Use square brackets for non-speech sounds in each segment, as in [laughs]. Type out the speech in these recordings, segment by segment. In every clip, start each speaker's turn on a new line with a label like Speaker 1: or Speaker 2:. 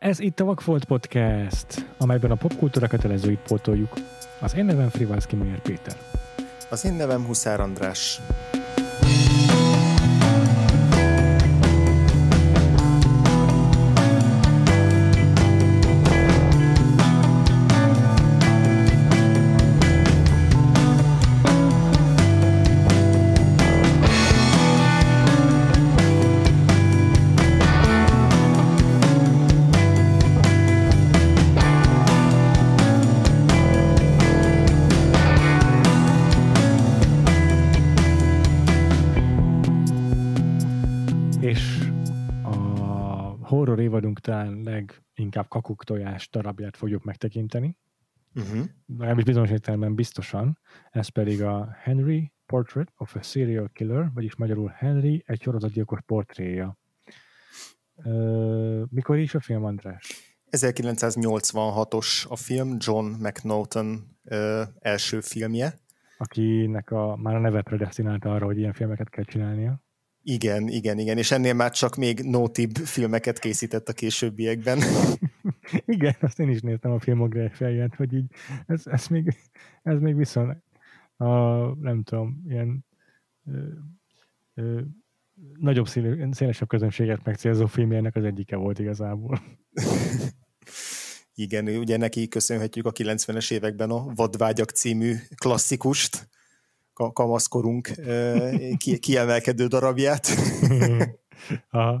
Speaker 1: Ez itt a Vagfolt Podcast, amelyben a popkultúra kötelezőit pótoljuk. Az én nevem Frivalszki Mayer Péter.
Speaker 2: Az én nevem Huszár András.
Speaker 1: Leginkább kakuk tojás darabját fogjuk megtekinteni.
Speaker 2: Uh-huh.
Speaker 1: Legalábbis bizonyos értelemben biztosan. Ez pedig a Henry Portrait of a Serial Killer, vagyis magyarul Henry egy sorozatgyilkos portréja. Ö, mikor is a film, András?
Speaker 2: 1986-os a film, John McNaughton ö, első filmje.
Speaker 1: Akinek a, már a neve predestinálta arra, hogy ilyen filmeket kell csinálnia.
Speaker 2: Igen, igen, igen, és ennél már csak még notibb filmeket készített a későbbiekben. [laughs]
Speaker 1: Igen, azt én is néztem a filmográfiáját, hogy így ez, ez, még, ez még viszont a, nem tudom, ilyen ö, ö, nagyobb szélő, szélesebb közönséget megcélzó filmjének az egyike volt igazából. [laughs]
Speaker 2: Igen, ugye neki köszönhetjük a 90-es években a Vadvágyak című klasszikust, kamaszkorunk kiemelkedő darabját. [laughs]
Speaker 1: Aha.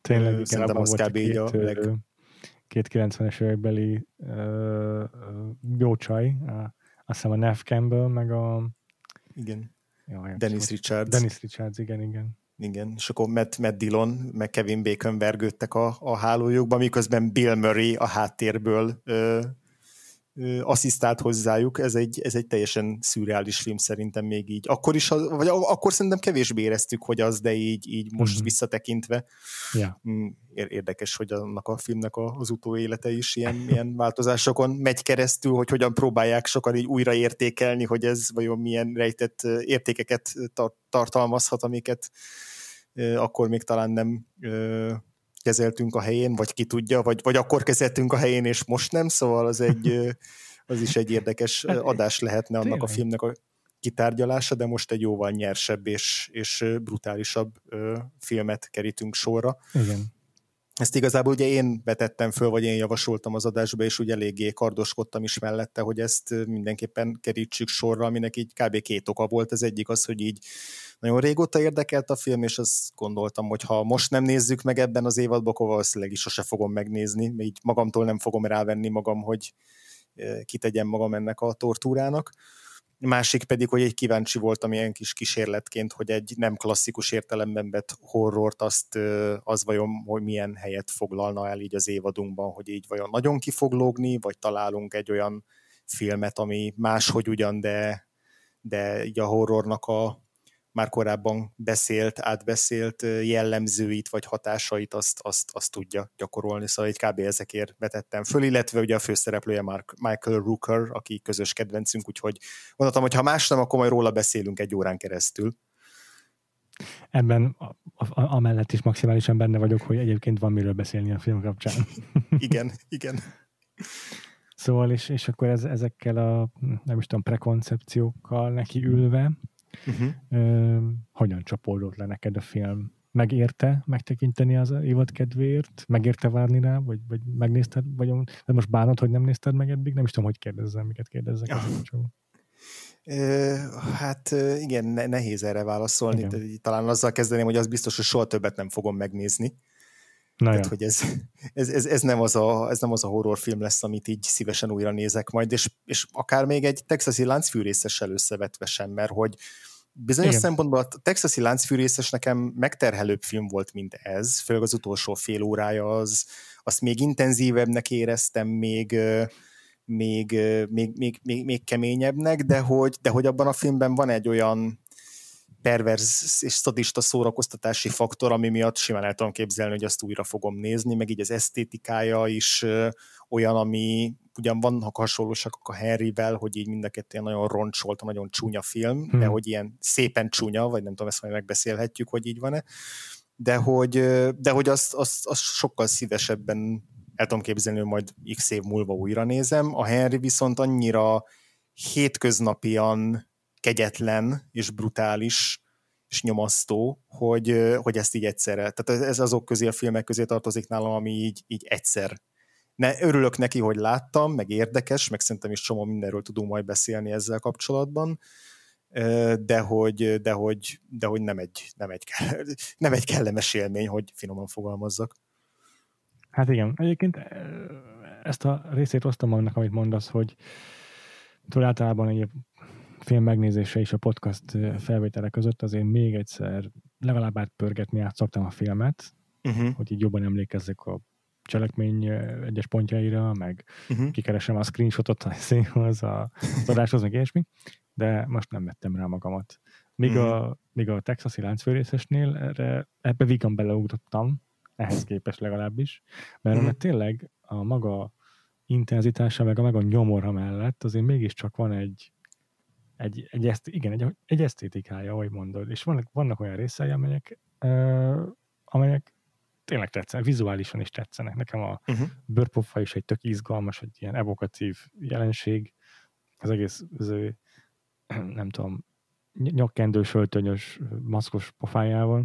Speaker 1: Tényleg, igen,
Speaker 2: szerintem az kb. így a
Speaker 1: két,
Speaker 2: leg-
Speaker 1: ö, két 90-es évekbeli jó csaj, a, azt hiszem a Neff Campbell, meg a
Speaker 2: Igen,
Speaker 1: jaj,
Speaker 2: Dennis
Speaker 1: szóval-
Speaker 2: Richards.
Speaker 1: Dennis Richards, igen, igen.
Speaker 2: Igen, és akkor Matt, Matt Dillon, meg Kevin Bacon vergődtek a, a hálójukba, miközben Bill Murray a háttérből ö, asszisztált hozzájuk. Ez egy, ez egy teljesen szürreális film szerintem még így. Akkor is, vagy akkor szerintem kevésbé éreztük, hogy az, de így, így most
Speaker 1: Mhm.
Speaker 2: visszatekintve
Speaker 1: Ja.
Speaker 2: mm, ér- érdekes, hogy annak a filmnek az utóélete is ilyen, ilyen változásokon megy keresztül, hogy hogyan próbálják sokan így újra értékelni, hogy ez vajon milyen rejtett értékeket tar- tartalmazhat, amiket akkor még talán nem kezeltünk a helyén, vagy ki tudja, vagy, vagy akkor kezeltünk a helyén, és most nem, szóval az, egy, az is egy érdekes
Speaker 1: Hát,
Speaker 2: adás lehetne annak a filmnek a kitárgyalása, de most egy jóval nyersebb és, és brutálisabb ö, filmet kerítünk sorra.
Speaker 1: Igen.
Speaker 2: Ezt igazából ugye én vetettem föl, vagy én javasoltam az adásba, és ugye eléggé kardoskodtam is mellette, hogy ezt mindenképpen kerítsük sorra, aminek így kb. két oka volt. Az egyik az, hogy így nagyon régóta érdekelt a film, és azt gondoltam, hogy ha most nem nézzük meg ebben az évadban, akkor valószínűleg is sose fogom megnézni, így magamtól nem fogom rávenni magam, hogy kitegyem magam ennek a tortúrának. Másik pedig, hogy egy kíváncsi voltam ilyen kis kísérletként, hogy egy nem klasszikus értelemben vett horrort, azt, az vajon hogy milyen helyet foglalna el így az évadunkban, hogy így vajon nagyon ki fog vagy találunk egy olyan filmet, ami máshogy ugyan, de, de így a horrornak a már korábban beszélt, átbeszélt jellemzőit vagy hatásait azt, azt, azt tudja gyakorolni, szóval egy kb. ezekért vetettem föl, illetve ugye a főszereplője Mark, Michael Rooker, aki közös kedvencünk, úgyhogy gondoltam, hogy ha más nem, akkor majd róla beszélünk egy órán keresztül.
Speaker 1: Ebben a, a, amellett is maximálisan benne vagyok, hogy egyébként van miről beszélni a film kapcsán. [laughs]
Speaker 2: Igen, igen.
Speaker 1: Szóval, és, és akkor ez, ezekkel a, nem is tudom, prekoncepciókkal neki ülve,
Speaker 2: Uh-huh.
Speaker 1: ö, hogyan csapódott le neked a film? Megérte megtekinteni az évad kedvéért? Megérte várni rá? Vagy, vagy megnézted? Vagy, vagy most bánod, hogy nem nézted meg eddig? Nem is tudom, hogy kérdezzem, miket kérdezzek.
Speaker 2: Ja. Ö, Hát igen, ne, nehéz erre válaszolni.
Speaker 1: Igen.
Speaker 2: De Talán azzal kezdeném, hogy az biztos, hogy soha többet nem fogom megnézni.
Speaker 1: Na
Speaker 2: Tehát, hogy ez, ez, ez, ez, nem az a, ez nem az a horrorfilm lesz, amit így szívesen újra nézek majd, és, és akár még egy texasi láncfűrészessel összevetve sem, mert hogy bizonyos
Speaker 1: Igen.
Speaker 2: Szempontból a texasi láncfűrészes nekem megterhelőbb film volt, mint ez, főleg az utolsó fél órája az, azt még intenzívebbnek éreztem, még, még, még, még, még, még keményebbnek, de hogy, de hogy abban a filmben van egy olyan perverz és szadista szórakoztatási faktor, ami miatt simán el tudom képzelni, hogy azt újra fogom nézni, meg így az esztétikája is olyan, ami ugyan vannak hasonlósak a Henryvel, hogy így mind a kettő ilyen nagyon roncsolt, nagyon csúnya film,
Speaker 1: Hmm.
Speaker 2: de hogy ilyen szépen csúnya, vagy nem tudom, ezt majd megbeszélhetjük, hogy így van-e. de hogy, de hogy azt, azt, azt sokkal szívesebben el tudom képzelni, hogy majd x év múlva újra nézem. A Henry viszont annyira hétköznapian kegyetlen és brutális és nyomasztó, hogy, hogy ezt így egyszerre, tehát ez azok közé a filmek közé tartozik nálam, ami így, így egyszer. Ne, örülök neki, hogy láttam, meg érdekes, meg szerintem is csomó mindenről tudunk majd beszélni ezzel kapcsolatban, de hogy, de hogy, de hogy nem, egy, nem, egy, [laughs] nem egy kellemes élmény, hogy finoman fogalmazzak.
Speaker 1: Hát igen, egyébként ezt a részét osztom annak, amit mondasz, hogy tudod, általában egy film megnézése és a podcast felvételek között azért még egyszer legalább átpörgetni át szoktam a filmet, uh-huh. hogy így jobban emlékezzek a cselekmény egyes pontjaira, meg uh-huh. kikeresem a screenshotot a színhoz, a adáshoz, meg ilyesmi, de most nem vettem rá magamat. Míg, uh-huh. a, míg a texasi láncfőrészesnél erre, ebbe vigan beleugrottam, ehhez képest legalábbis, mert uh-huh. tényleg a maga intenzitása, meg a maga nyomora mellett azért mégiscsak van egy, egy, egy, ezt, igen, egy, egy esztétikája, ahogy mondod, és vannak, vannak olyan részei, amelyek, uh, amelyek tényleg tetszenek, vizuálisan is tetszenek. Nekem a uh-huh. bőrpofa is egy tök izgalmas, egy ilyen evokatív jelenség. Az egész, az [clears throat] nem tudom, nyakkendős, öltönyös, maszkos pofájával.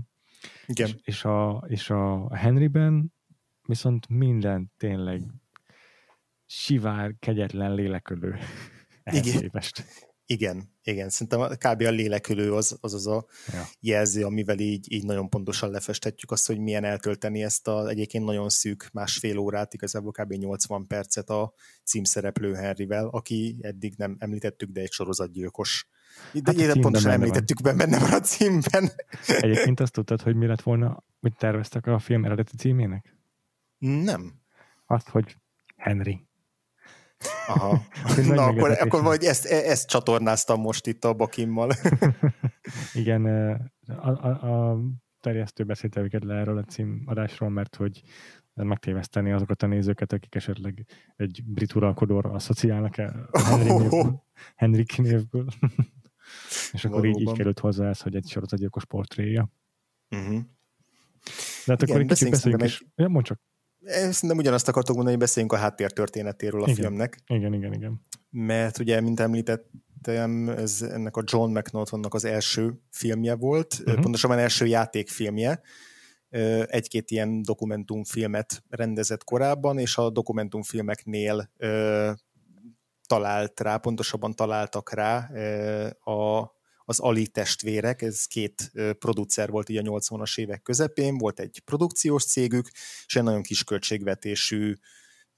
Speaker 1: Igen. És, és, a, és a Henryben viszont minden tényleg sivár, kegyetlen, lélekölő.
Speaker 2: Igen. Képest. Igen, igen. Szerintem kb. a lélekülő az az, az a ja. jelző, amivel így, így nagyon pontosan lefestetjük azt, hogy milyen eltölteni ezt a egyébként nagyon szűk másfél órát, igazából kb. 80 percet a címszereplő Henryvel, aki eddig nem említettük, de egy sorozatgyilkos. De hát ilyen pontosan említettük be benne van a címben.
Speaker 1: Egyébként azt tudtad, hogy mi lett volna, mit terveztek a film eredeti címének?
Speaker 2: Nem.
Speaker 1: Azt, hogy Henry.
Speaker 2: Aha. [laughs] Na, akkor, akkor vagy ezt, e, ezt csatornáztam most itt a bakimmal. [laughs] [laughs]
Speaker 1: Igen, a, a, a terjesztő beszéltevőket le erről a címadásról, mert hogy megtéveszteni azokat a nézőket, akik esetleg egy brit uralkodóra asszociálnak el Henry névből, Henrik névből. És akkor így, így került hozzá ez, hogy egy sorozatgyilkos portréja. Uh-huh. De hát Igen, akkor egy kicsit beszéljünk is. Ja, mondd csak.
Speaker 2: Szerintem ugyanazt akartok mondani, hogy beszéljünk a háttértörténetéről a
Speaker 1: igen.
Speaker 2: filmnek.
Speaker 1: Igen, igen, igen.
Speaker 2: Mert ugye, mint említettem, ez ennek a John McNaughtonnak az első filmje volt, uh-huh. pontosabban első játékfilmje. Egy-két ilyen dokumentumfilmet rendezett korábban, és a dokumentumfilmeknél talált rá, pontosabban találtak rá a az Ali testvérek, ez két producer volt így a 80-as évek közepén, volt egy produkciós cégük, és egy nagyon kis költségvetésű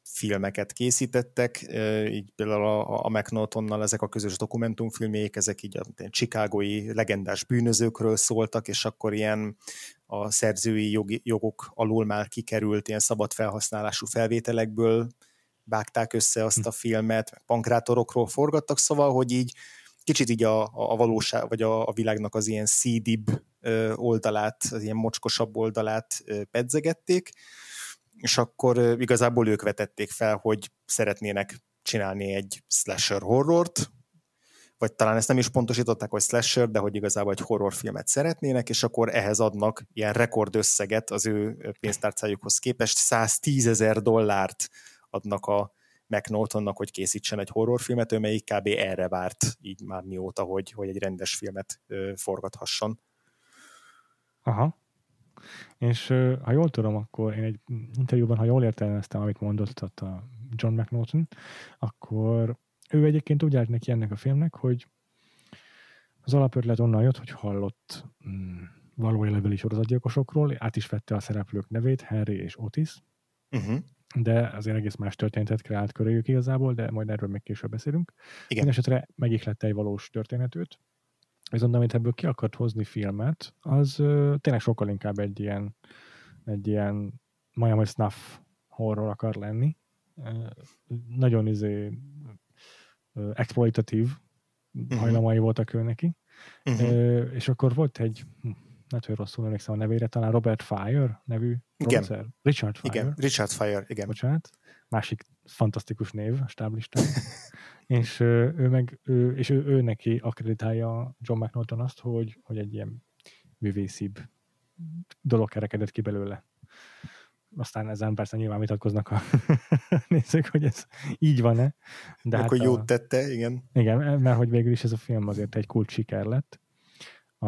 Speaker 2: filmeket készítettek, így például a, a McNaughtonnal ezek a közös dokumentumfilmjék, ezek így a csikágoi legendás bűnözőkről szóltak, és akkor ilyen a szerzői jogi, jogok alul már kikerült ilyen szabad felhasználású felvételekből vágták össze azt a filmet, pankrátorokról forgattak, szóval, hogy így kicsit így a, a valóság, vagy a, a világnak az ilyen szídibb oldalát, az ilyen mocskosabb oldalát pedzegették, és akkor igazából ők vetették fel, hogy szeretnének csinálni egy slasher horrort, vagy talán ezt nem is pontosították, hogy slasher, de hogy igazából egy horrorfilmet szeretnének, és akkor ehhez adnak ilyen rekordösszeget az ő pénztárcájukhoz képest, 110 ezer dollárt adnak a McNaughtonnak, hogy készítsen egy horrorfilmet, ő melyik kb. erre várt így már mióta, hogy, hogy egy rendes filmet ö, forgathasson.
Speaker 1: Aha. És ha jól tudom, akkor én egy interjúban, ha jól értelmeztem, amit mondott a John McNaughton, akkor ő egyébként úgy állt neki ennek a filmnek, hogy az alapötlet onnan jött, hogy hallott mm, való életbeli sorozatgyilkosokról, át is vette a szereplők nevét, Henry és Otis, uh-huh de azért egész más történetet kreált köréjük igazából, de majd erről még később beszélünk. Igen. Mindenesetre megihlette egy valós történetőt, viszont amit ebből ki akart hozni filmet, az uh, tényleg sokkal inkább egy ilyen, egy ilyen Miami Snuff horror akar lenni. Uh, nagyon izé uh, exploitatív uh-huh. hajlamai voltak ő neki. Uh-huh. Uh, és akkor volt egy, hm, lehet, hogy rosszul emlékszem a nevére, talán Robert Fire nevű igen. Producer. Richard Fire.
Speaker 2: Igen, Richard Fire, igen.
Speaker 1: Bocsánat. Másik fantasztikus név a stáblistán. [laughs] és ő meg, ő, és ő, ő neki akreditálja John McNaughton azt, hogy, hogy egy ilyen művészibb dolog kerekedett ki belőle. Aztán ezen persze nyilván vitatkoznak a [laughs] nézők, hogy ez így van-e.
Speaker 2: De Akkor hát jót a, tette, igen.
Speaker 1: Igen, mert hogy végül is ez a film azért egy kult siker lett. A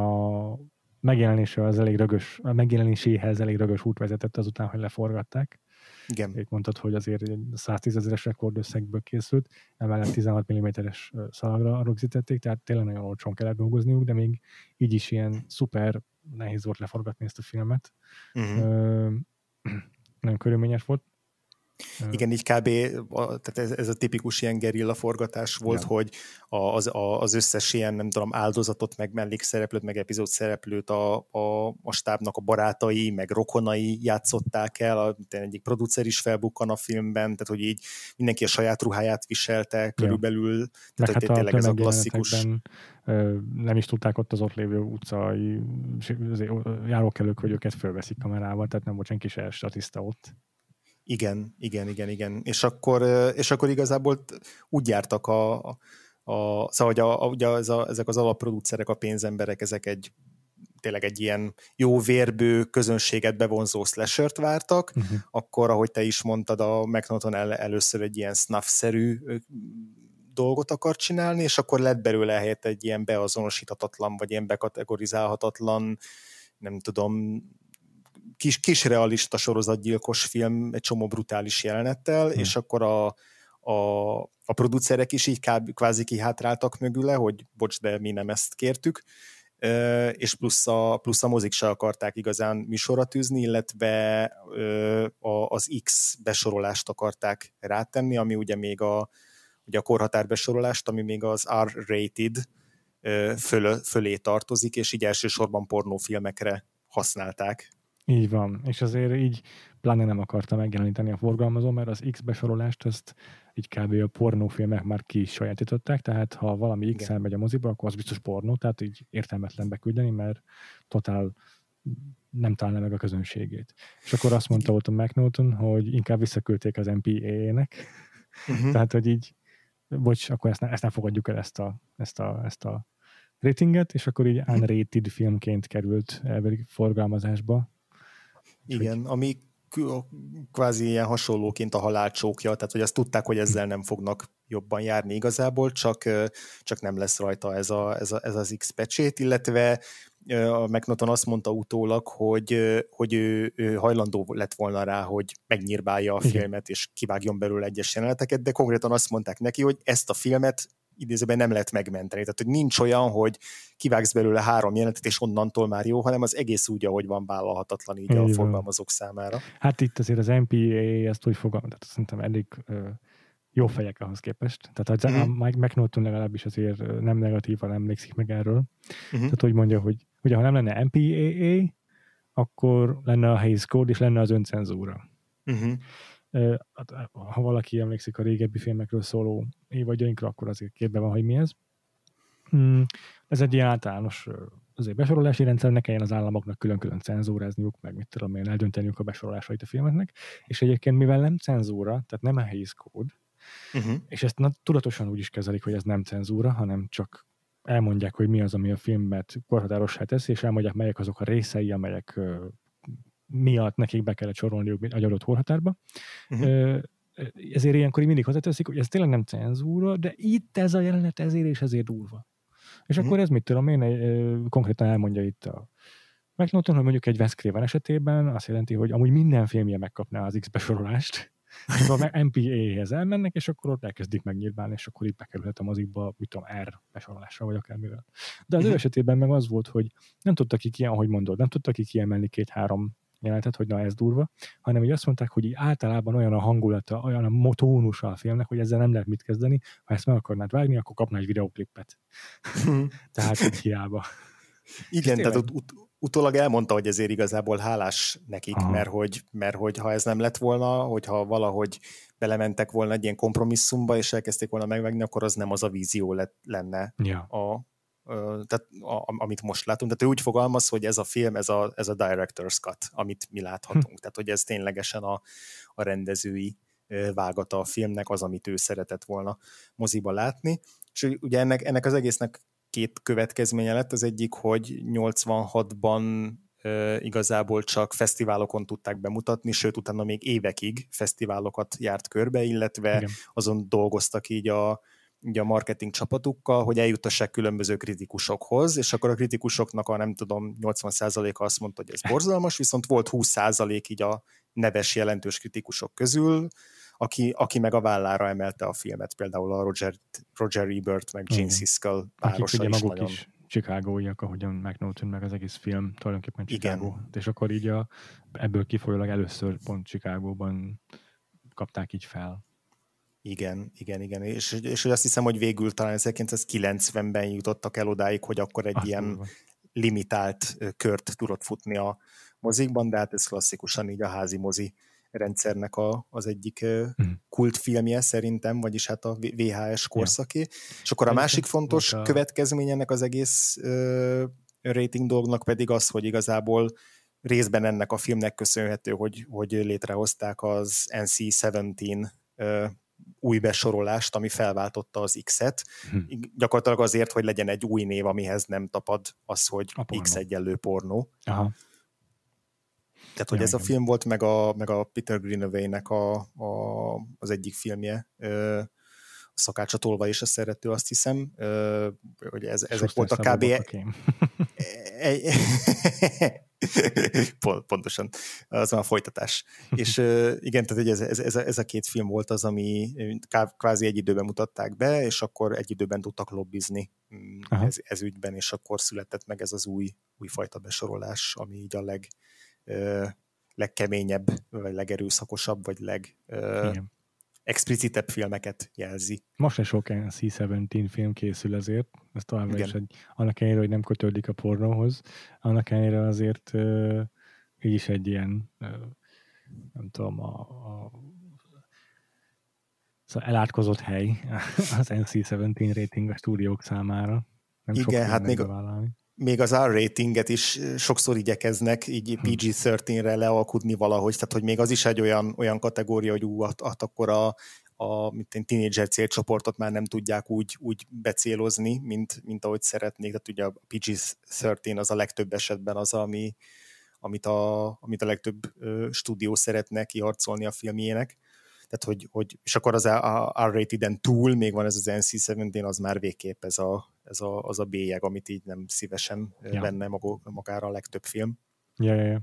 Speaker 1: megjelenése az elég rögös, a megjelenéséhez elég rögös út vezetett azután, hogy leforgatták.
Speaker 2: Igen.
Speaker 1: Itt mondtad, hogy azért egy 110 ezeres rekordösszegből készült, emellett 16 mm-es szalagra rögzítették, tehát tényleg nagyon olcsón kellett dolgozniuk, de még így is ilyen szuper nehéz volt leforgatni ezt a filmet. Uh-huh. Ö, [clears throat] nagyon körülményes volt.
Speaker 2: Igen, így kb. tehát ez, ez a tipikus ilyen gerilla forgatás volt, ja. hogy az, a, az összes ilyen, nem tudom, áldozatot, meg mellékszereplőt, meg epizód szereplőt a, a, a stábnak a barátai, meg rokonai játszották el, a, egyik producer is felbukkan a filmben, tehát hogy így mindenki a saját ruháját viselte körülbelül, ja. tehát hát tényleg ez a klasszikus
Speaker 1: nem is tudták ott az ott lévő utcai járókelők, hogy őket fölveszik kamerával, tehát nem volt senki se statiszta ott.
Speaker 2: Igen, igen, igen, igen. És akkor, és akkor igazából úgy jártak a, a, szóval, hogy a, ugye ez a, ezek az alapproducerek, a pénzemberek, ezek egy tényleg egy ilyen jó vérbő közönséget bevonzó slashert vártak, uh-huh. akkor, ahogy te is mondtad, a McNaughton el, először egy ilyen snuff-szerű dolgot akar csinálni, és akkor lett belőle helyett egy ilyen beazonosíthatatlan, vagy ilyen bekategorizálhatatlan, nem tudom, kis, kis realista sorozatgyilkos film egy csomó brutális jelenettel, hmm. és akkor a, a, a producerek is így kb, kvázi kihátráltak mögüle, hogy bocs, de mi nem ezt kértük, és plusz a, plusz a mozik se akarták igazán műsorra tűzni, illetve az X besorolást akarták rátenni, ami ugye még a, ugye a korhatár besorolást, ami még az R-rated föl, fölé tartozik, és így elsősorban pornófilmekre használták.
Speaker 1: Így van, és azért így pláne nem akarta megjeleníteni a forgalmazó, mert az X besorolást ezt így kb. a pornófilmek már ki sajátították, tehát ha valami X-el megy a moziba, akkor az biztos pornó, tehát így értelmetlen beküldeni, mert totál nem találna meg a közönségét. És akkor azt mondta ott a McNaughton, hogy inkább visszaküldték az MPA-nek, uh-huh. tehát hogy így, bocs, akkor ezt, ne, ezt nem fogadjuk el ezt a, ezt a, ezt a ratinget, és akkor így unrated filmként került elvileg forgalmazásba,
Speaker 2: igen, ami kvázi ilyen hasonlóként a halálcsókja, tehát hogy azt tudták, hogy ezzel nem fognak jobban járni igazából, csak, csak nem lesz rajta ez, a, ez, a, ez az X pecsét, illetve a McNaughton azt mondta utólag, hogy, hogy ő, ő hajlandó lett volna rá, hogy megnyírbálja a filmet, és kivágjon belőle egyes jeleneteket, de konkrétan azt mondták neki, hogy ezt a filmet idézőben nem lehet megmenteni. Tehát, hogy nincs olyan, hogy kivágsz belőle három jelenetet, és onnantól már jó, hanem az egész úgy, ahogy van vállalhatatlan így Igen. a forgalmazók számára.
Speaker 1: Hát itt azért az MPA ezt úgy fogalmaz, tehát szerintem elég uh, jó fejek ahhoz képest. Tehát az, mm-hmm. a Mike McNaughton legalábbis azért nem negatívan emlékszik meg erről. Mm-hmm. Tehát úgy mondja, hogy ugye ha nem lenne MPAA, akkor lenne a Hays Code, és lenne az öncenzúra. Mm-hmm. Hát, ha valaki emlékszik a régebbi filmekről szóló évadjainkra, akkor azért képbe van, hogy mi ez. Hmm, ez egy ilyen általános azért besorolási rendszer, ne kelljen az államoknak külön-külön cenzúrázniuk, meg mit tudom én, eldönteniük a besorolásait a filmeknek, és egyébként mivel nem cenzúra, tehát nem a Hays Code, uh-huh. és ezt na, tudatosan úgy is kezelik, hogy ez nem cenzúra, hanem csak elmondják, hogy mi az, ami a filmet korhatárossá teszi, és elmondják, melyek azok a részei, amelyek miatt nekik be kellett sorolniuk egy adott korhatárba. Uh-huh. Ezért ilyenkor mindig hozzáteszik, hogy ez tényleg nem cenzúra, de itt ez a jelenet ezért és ezért durva. És uh-huh. akkor ez mit tudom én, konkrétan elmondja itt a McNaughton, hogy mondjuk egy Wes Craven esetében azt jelenti, hogy amúgy minden filmje megkapná az X besorolást, [laughs] akkor MPA-hez elmennek, és akkor ott elkezdik megnyilvánni, és akkor itt bekerülhet a mozikba, mit tudom, R besorolásra, vagy akármivel. De az ő esetében meg az volt, hogy nem tudtak ki ilyen, ahogy mondod, nem tudtak ki kiemelni két-három jelentet, hogy na ez durva, hanem hogy azt mondták, hogy így általában olyan a hangulata, olyan a motónusa a filmnek, hogy ezzel nem lehet mit kezdeni, ha ezt meg akarnád vágni, akkor kapna egy videoklippet. [laughs] tehát így hiába.
Speaker 2: Igen, tehát ut- ut- utólag elmondta, hogy ezért igazából hálás nekik, mert hogy, mert hogy ha ez nem lett volna, hogyha valahogy belementek volna egy ilyen kompromisszumba, és elkezdték volna megvágni, akkor az nem az a vízió lett, lenne
Speaker 1: ja.
Speaker 2: a, tehát a, amit most látunk. Tehát ő úgy fogalmaz, hogy ez a film, ez a, ez a director's cut, amit mi láthatunk. Hm. Tehát, hogy ez ténylegesen a, a rendezői vágata a filmnek, az, amit ő szeretett volna moziba látni. És ugye ennek, ennek az egésznek két következménye lett. Az egyik, hogy 86-ban igazából csak fesztiválokon tudták bemutatni, sőt utána még évekig fesztiválokat járt körbe, illetve Igen. azon dolgoztak így a, így a marketing csapatukkal, hogy eljutassák különböző kritikusokhoz, és akkor a kritikusoknak a nem tudom 80%-a azt mondta, hogy ez borzalmas, viszont volt 20% így a neves jelentős kritikusok közül, aki, aki meg a vállára emelte a filmet, például a Roger, Roger Ebert, meg Gene Siskel párosa is nagyon... Is
Speaker 1: Chicagóiak, ahogyan McNaughton, meg az egész film tulajdonképpen Chicago. És akkor így a, ebből kifolyólag először pont Chicagóban kapták így fel.
Speaker 2: Igen, igen, igen. És, és azt hiszem, hogy végül talán 1990-ben jutottak el odáig, hogy akkor egy azt ilyen van. limitált kört tudott futni a mozikban, de hát ez klasszikusan így a házi mozi rendszernek a, az egyik mm. kultfilmje szerintem, vagyis hát a VHS korszaké. Ja. És akkor a másik fontos a... következmény ennek az egész uh, rating dolgnak pedig az, hogy igazából részben ennek a filmnek köszönhető, hogy, hogy létrehozták az NC-17 uh, új besorolást, ami felváltotta az X-et. Hm. Gyakorlatilag azért, hogy legyen egy új név, amihez nem tapad az, hogy X egyenlő pornó. Aha. Tehát, hogy ja, ez igen. a film volt, meg a, meg a Peter Greenaway-nek a, a, az egyik filmje, ö, a szakácsa tolva és a szerető, azt hiszem, ö, hogy ez, ezek volt a kb. [laughs] [laughs] Pontosan, az a folytatás. [laughs] és igen, tehát ez, ez, ez, a, ez a két film volt az, ami kvázi egy időben mutatták be, és akkor egy időben tudtak lobbizni mm, ez, ez ügyben, és akkor született meg ez az új, új fajta besorolás, ami így a leg, legkeményebb, vagy legerőszakosabb, vagy leg Igen. Explicitebb filmeket jelzi.
Speaker 1: Most is sok C-17 film készül ezért, ez továbbra Igen. is egy, annak ellenére, hogy nem kötődik a pornóhoz, annak ellenére azért uh, így is egy ilyen uh, nem tudom, a, a szóval elátkozott hely [laughs] az NC-17 rating a stúdiók számára. Nem
Speaker 2: Igen, hát még, még az R-ratinget is sokszor igyekeznek így hm. PG-13-re lealkudni valahogy, tehát hogy még az is egy olyan, olyan kategória, hogy ú, hát, hát akkor a, a mint tínédzser célcsoportot már nem tudják úgy, úgy becélozni, mint, mint ahogy szeretnék. Tehát ugye a PG-13 az a legtöbb esetben az, ami, amit, a, amit a legtöbb stúdió szeretne kiharcolni a filmjének. Tehát, hogy, hogy és akkor az R-rated-en túl még van ez az NC-17, az már végképp ez a, ez a, az a bélyeg, amit így nem szívesen ja. venne maga, magára a legtöbb film.
Speaker 1: Ja, ja, ja.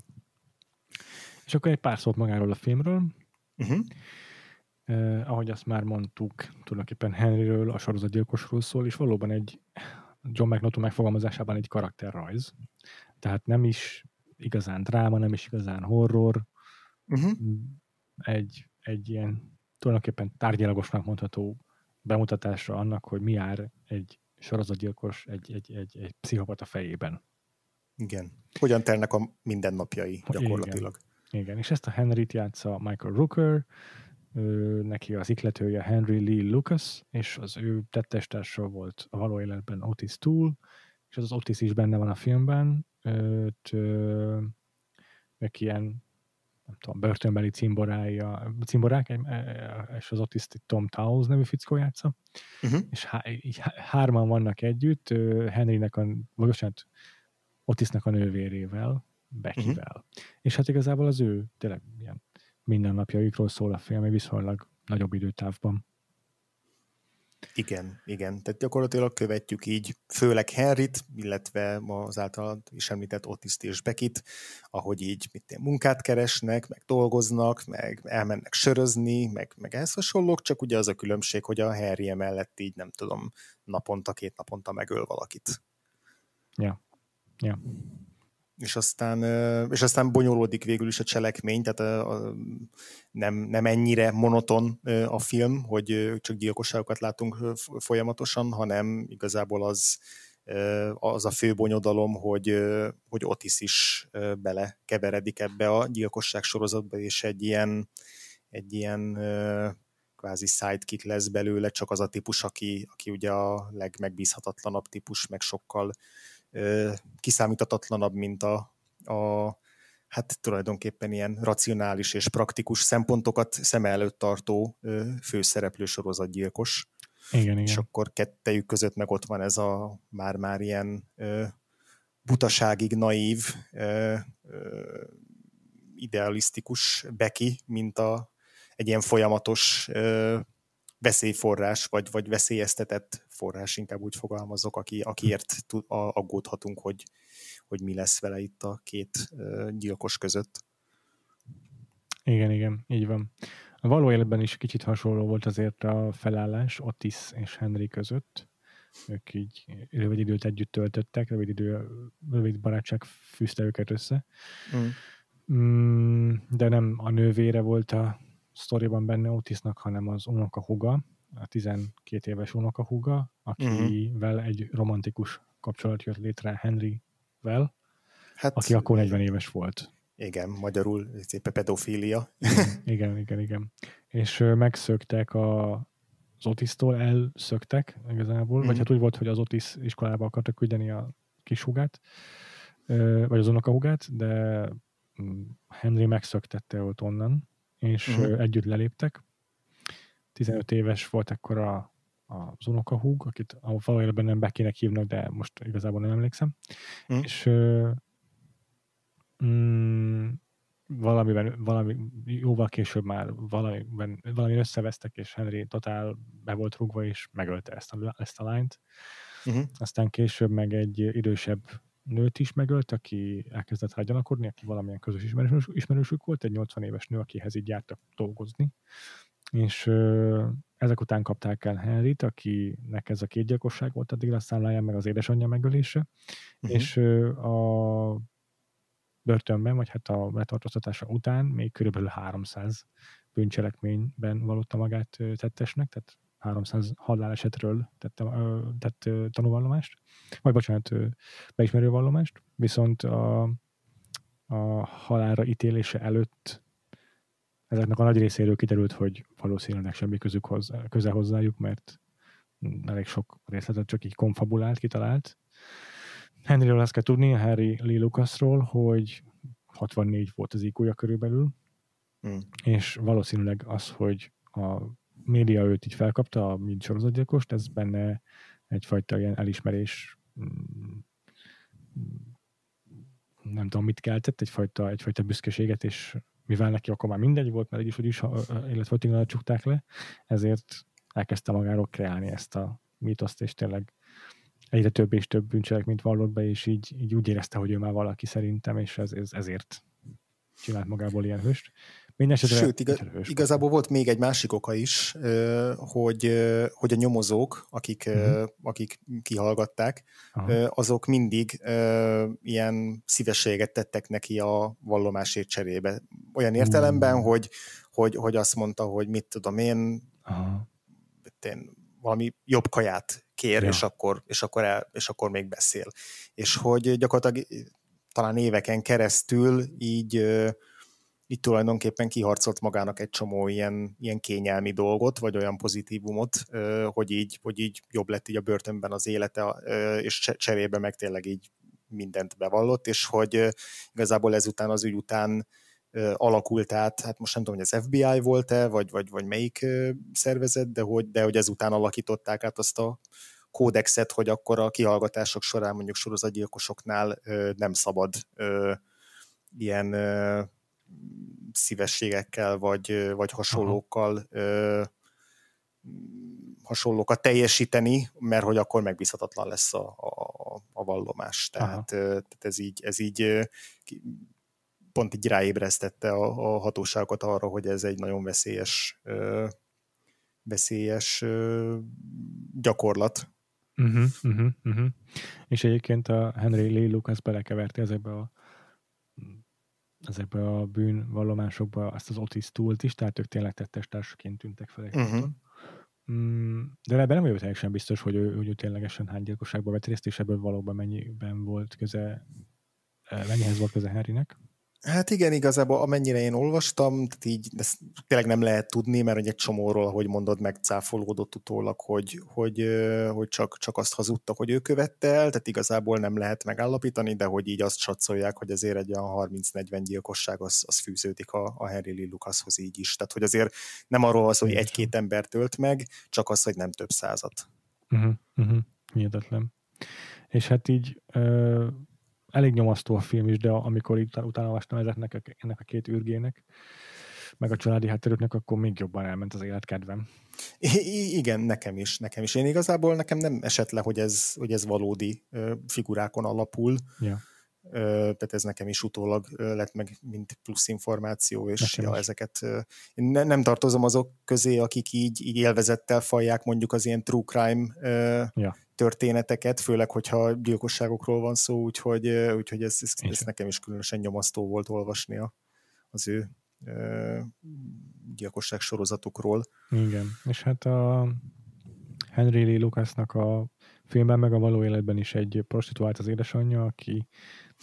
Speaker 1: És akkor egy pár szót magáról a filmről. Uh-huh. Eh, ahogy azt már mondtuk, tulajdonképpen Henryről, a sorozatgyilkosról szól, és valóban egy John McNaughton megfogalmazásában egy karakterrajz. Tehát nem is igazán dráma, nem is igazán horror. Uh-huh. Egy, egy ilyen tulajdonképpen tárgyalagosnak mondható bemutatásra annak, hogy mi jár egy sorozatgyilkos egy, egy, egy, egy pszichopata fejében.
Speaker 2: Igen. Hogyan telnek a mindennapjai gyakorlatilag.
Speaker 1: Igen, Igen. és ezt a Henryt játsza Michael Rooker, ő, neki az ikletője Henry Lee Lucas, és az ő tettestársa volt a való életben Otis Toole, és az, az Otis is benne van a filmben, őt, ők ilyen nem tudom, börtönbeli cimborája, cimborák, e, és az Otis Tom Towles nevű fickó játsza, uh-huh. és há, hárman vannak együtt, Henrynek a, bocsánat, Otisnak a nővérével, Beckyvel. Uh-huh. És hát igazából az ő tényleg ilyen mindennapjaikról szól a film, viszonylag nagyobb időtávban.
Speaker 2: Igen, igen. Tehát gyakorlatilag követjük így főleg Henryt, illetve az által is említett Otiszt és Bekit, ahogy így mit munkát keresnek, meg dolgoznak, meg elmennek sörözni, meg, meg ehhez hasonlók, csak ugye az a különbség, hogy a Harry mellett így nem tudom, naponta, két naponta megöl valakit.
Speaker 1: Ja. Ja
Speaker 2: és aztán, és aztán bonyolódik végül is a cselekmény, tehát a, a, nem, nem ennyire monoton a film, hogy csak gyilkosságokat látunk folyamatosan, hanem igazából az, az a fő bonyodalom, hogy, hogy Otis is bele keveredik ebbe a gyilkosság sorozatba, és egy ilyen, egy ilyen kvázi sidekick lesz belőle, csak az a típus, aki, aki ugye a legmegbízhatatlanabb típus, meg sokkal kiszámítatatlanabb, mint a, a hát tulajdonképpen ilyen racionális és praktikus szempontokat szem előtt tartó főszereplő sorozatgyilkos.
Speaker 1: Igen,
Speaker 2: és igen. akkor kettejük között meg ott van ez a már-már ilyen butaságig naív, ö, ö, idealisztikus Beki, mint a, egy ilyen folyamatos ö, veszélyforrás, vagy, vagy veszélyeztetett forrás, inkább úgy fogalmazok, aki, akiért aggódhatunk, hogy, hogy mi lesz vele itt a két gyilkos között.
Speaker 1: Igen, igen, így van. A való életben is kicsit hasonló volt azért a felállás Otis és Henry között. Ők így rövid időt együtt töltöttek, rövid idő, rövid barátság fűzte őket össze. Mm. Mm, de nem a nővére volt a sztoriban benne Otisnak, hanem az unoka huga, a 12 éves unoka huga, akivel mm-hmm. egy romantikus kapcsolat jött létre Henryvel, hát, aki akkor 40 éves volt.
Speaker 2: Igen, magyarul szépen pedofília. [laughs]
Speaker 1: Igen, igen, igen. És megszöktek a, az Otisztól, elszöktek igazából, mm. vagy hát úgy volt, hogy az Otis iskolába akartak küldeni a kis hugát, vagy az unokahugát, de mm, Henry megszöktette ott onnan, és mm. együtt leléptek. 15 éves volt akkor a, az unokahúg, akit a valójában nem Bekinek hívnak, de most igazából nem emlékszem. Mm. És mm, valamiben, valami, jóval később már valamiben, valami összevesztek, és Henry totál be volt rúgva, és megölte ezt a, ezt a lányt. Uh-huh. Aztán később meg egy idősebb nőt is megölt, aki elkezdett rá gyanakodni, aki valamilyen közös ismerős, ismerősük volt, egy 80 éves nő, akihez így jártak dolgozni. És ezek után kapták el Henryt, akinek ez a két gyilkosság volt addig a számláján, meg az édesanyja megölése, uh-huh. és a börtönben, vagy hát a letartóztatása után még körülbelül 300 bűncselekményben vallotta magát tettesnek, tehát 300 halálesetről tette, tett tanúvallomást, vagy bocsánat, beismerő vallomást, viszont a, a halálra ítélése előtt ezeknek a nagy részéről kiderült, hogy valószínűleg semmi közük hozzá, köze hozzájuk, mert elég sok részletet csak így konfabulált, kitalált, Henryről azt kell tudni, a Harry Lee Lucasról, hogy 64 volt az iq körülbelül, hmm. és valószínűleg az, hogy a média őt így felkapta, a mint sorozatgyilkost, ez benne egyfajta ilyen elismerés mm, nem tudom, mit keltett, egyfajta, egyfajta büszkeséget, és mivel neki akkor már mindegy volt, mert így is, hogy is, illetve tényleg csukták le, ezért elkezdte magáról kreálni ezt a mítoszt, és tényleg egyre több és több bűncselekményt vallott be, és így, így úgy érezte, hogy ő már valaki szerintem, és ez, ez ezért csinált magából ilyen hőst.
Speaker 2: Mindenesetre Sőt, igaz, igazából volt még egy másik oka is, hogy, hogy a nyomozók, akik, uh-huh. akik kihallgatták, uh-huh. azok mindig ilyen szívességet tettek neki a vallomásért cserébe. Olyan értelemben, uh-huh. hogy, hogy, hogy azt mondta, hogy mit tudom én, uh-huh. én valami jobb kaját kér, ja. és, akkor, és, akkor el, és akkor még beszél. És hogy gyakorlatilag talán éveken keresztül így, így tulajdonképpen kiharcolt magának egy csomó ilyen, ilyen kényelmi dolgot, vagy olyan pozitívumot, hogy így, hogy így jobb lett így a börtönben az élete, és cserébe meg tényleg így mindent bevallott, és hogy igazából ezután az ügy után alakult át, hát most nem tudom, hogy az FBI volt-e, vagy, vagy, vagy melyik szervezet, de hogy, de hogy ezután alakították át azt a kódexet, hogy akkor a kihallgatások során mondjuk sorozatgyilkosoknál nem szabad ilyen szívességekkel vagy, vagy hasonlókkal hasonlókat teljesíteni, mert hogy akkor megbízhatatlan lesz a, a, a vallomás. Tehát, tehát ez így, ez így pont így ráébresztette a, a hatóságokat arra, hogy ez egy nagyon veszélyes veszélyes gyakorlat.
Speaker 1: Uh-huh, uh-huh, uh-huh. És egyébként a Henry Lee Lucas belekeverte ezekbe a ezekbe a bűnvallomásokba azt az Otis túlt is, tehát ők tényleg tettes társaként tűntek fel uh-huh. De ebben nem vagyok teljesen biztos, hogy ő, hogy ő ténylegesen hány gyilkosságba vett részt, és ebből valóban mennyiben volt köze, mennyihez volt köze Henrynek.
Speaker 2: Hát igen, igazából amennyire én olvastam, tehát így ezt tényleg nem lehet tudni, mert egy csomóról, ahogy mondod, megcáfolódott utólag, hogy, hogy, hogy csak, csak azt hazudta, hogy ő követte el, tehát igazából nem lehet megállapítani, de hogy így azt satszolják, hogy azért egy olyan 30-40 gyilkosság az, az fűződik a, a Harry Lee Lucashoz így is. Tehát, hogy azért nem arról szó, hogy egy-két ember tölt meg, csak az, hogy nem több százat.
Speaker 1: Uh-huh, uh-huh. Hihetetlen. És hát így uh elég nyomasztó a film is, de amikor itt utána olvastam ezeknek a, ennek a két űrgének, meg a családi hátterüknek, akkor még jobban elment az életkedvem.
Speaker 2: I- igen, nekem is, nekem is. Én igazából nekem nem esett le, hogy ez, hogy ez valódi figurákon alapul.
Speaker 1: Ja.
Speaker 2: Tehát ez nekem is utólag lett meg, mint plusz információ, és ja, ezeket én ne, nem tartozom azok közé, akik így, így élvezettel fallják mondjuk az ilyen true crime ja. történeteket, főleg, hogyha gyilkosságokról van szó, úgyhogy, úgyhogy ez, ez, ez nekem is különösen nyomasztó volt olvasni az ő gyilkosság sorozatokról.
Speaker 1: Igen, és hát a Henry Lee Lucasnak a filmben, meg a való életben is egy prostituált az édesanyja, aki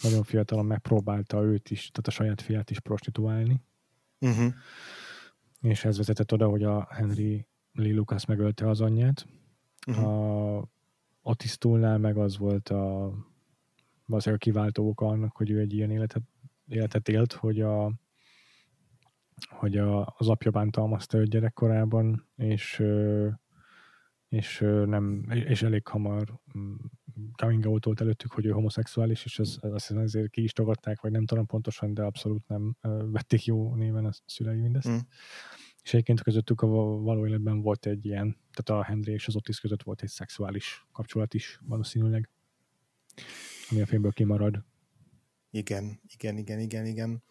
Speaker 1: nagyon fiatalon megpróbálta őt is, tehát a saját fiát is prostituálni. Uh-huh. És ez vezetett oda, hogy a Henry Lee Lucas megölte az anyját. Uh-huh. A Otis Tullnál meg az volt a valószínűleg a kiváltó oka annak, hogy ő egy ilyen életet, életet élt, hogy a hogy a, az apja bántalmazta őt gyerekkorában, és és nem, és elég hamar mm, coming out volt előttük, hogy ő homoszexuális, és ez, azt hiszem ezért ki is tagadták, vagy nem tudom pontosan, de abszolút nem vették jó néven a szülei mindezt. Mm. És egyébként közöttük a való életben volt egy ilyen, tehát a Henry és az Otis között volt egy szexuális kapcsolat is valószínűleg, ami a filmből kimarad.
Speaker 2: Igen, igen, igen, igen, igen.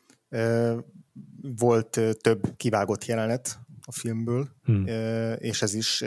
Speaker 2: Volt több kivágott jelenet a filmből, hmm. és ez is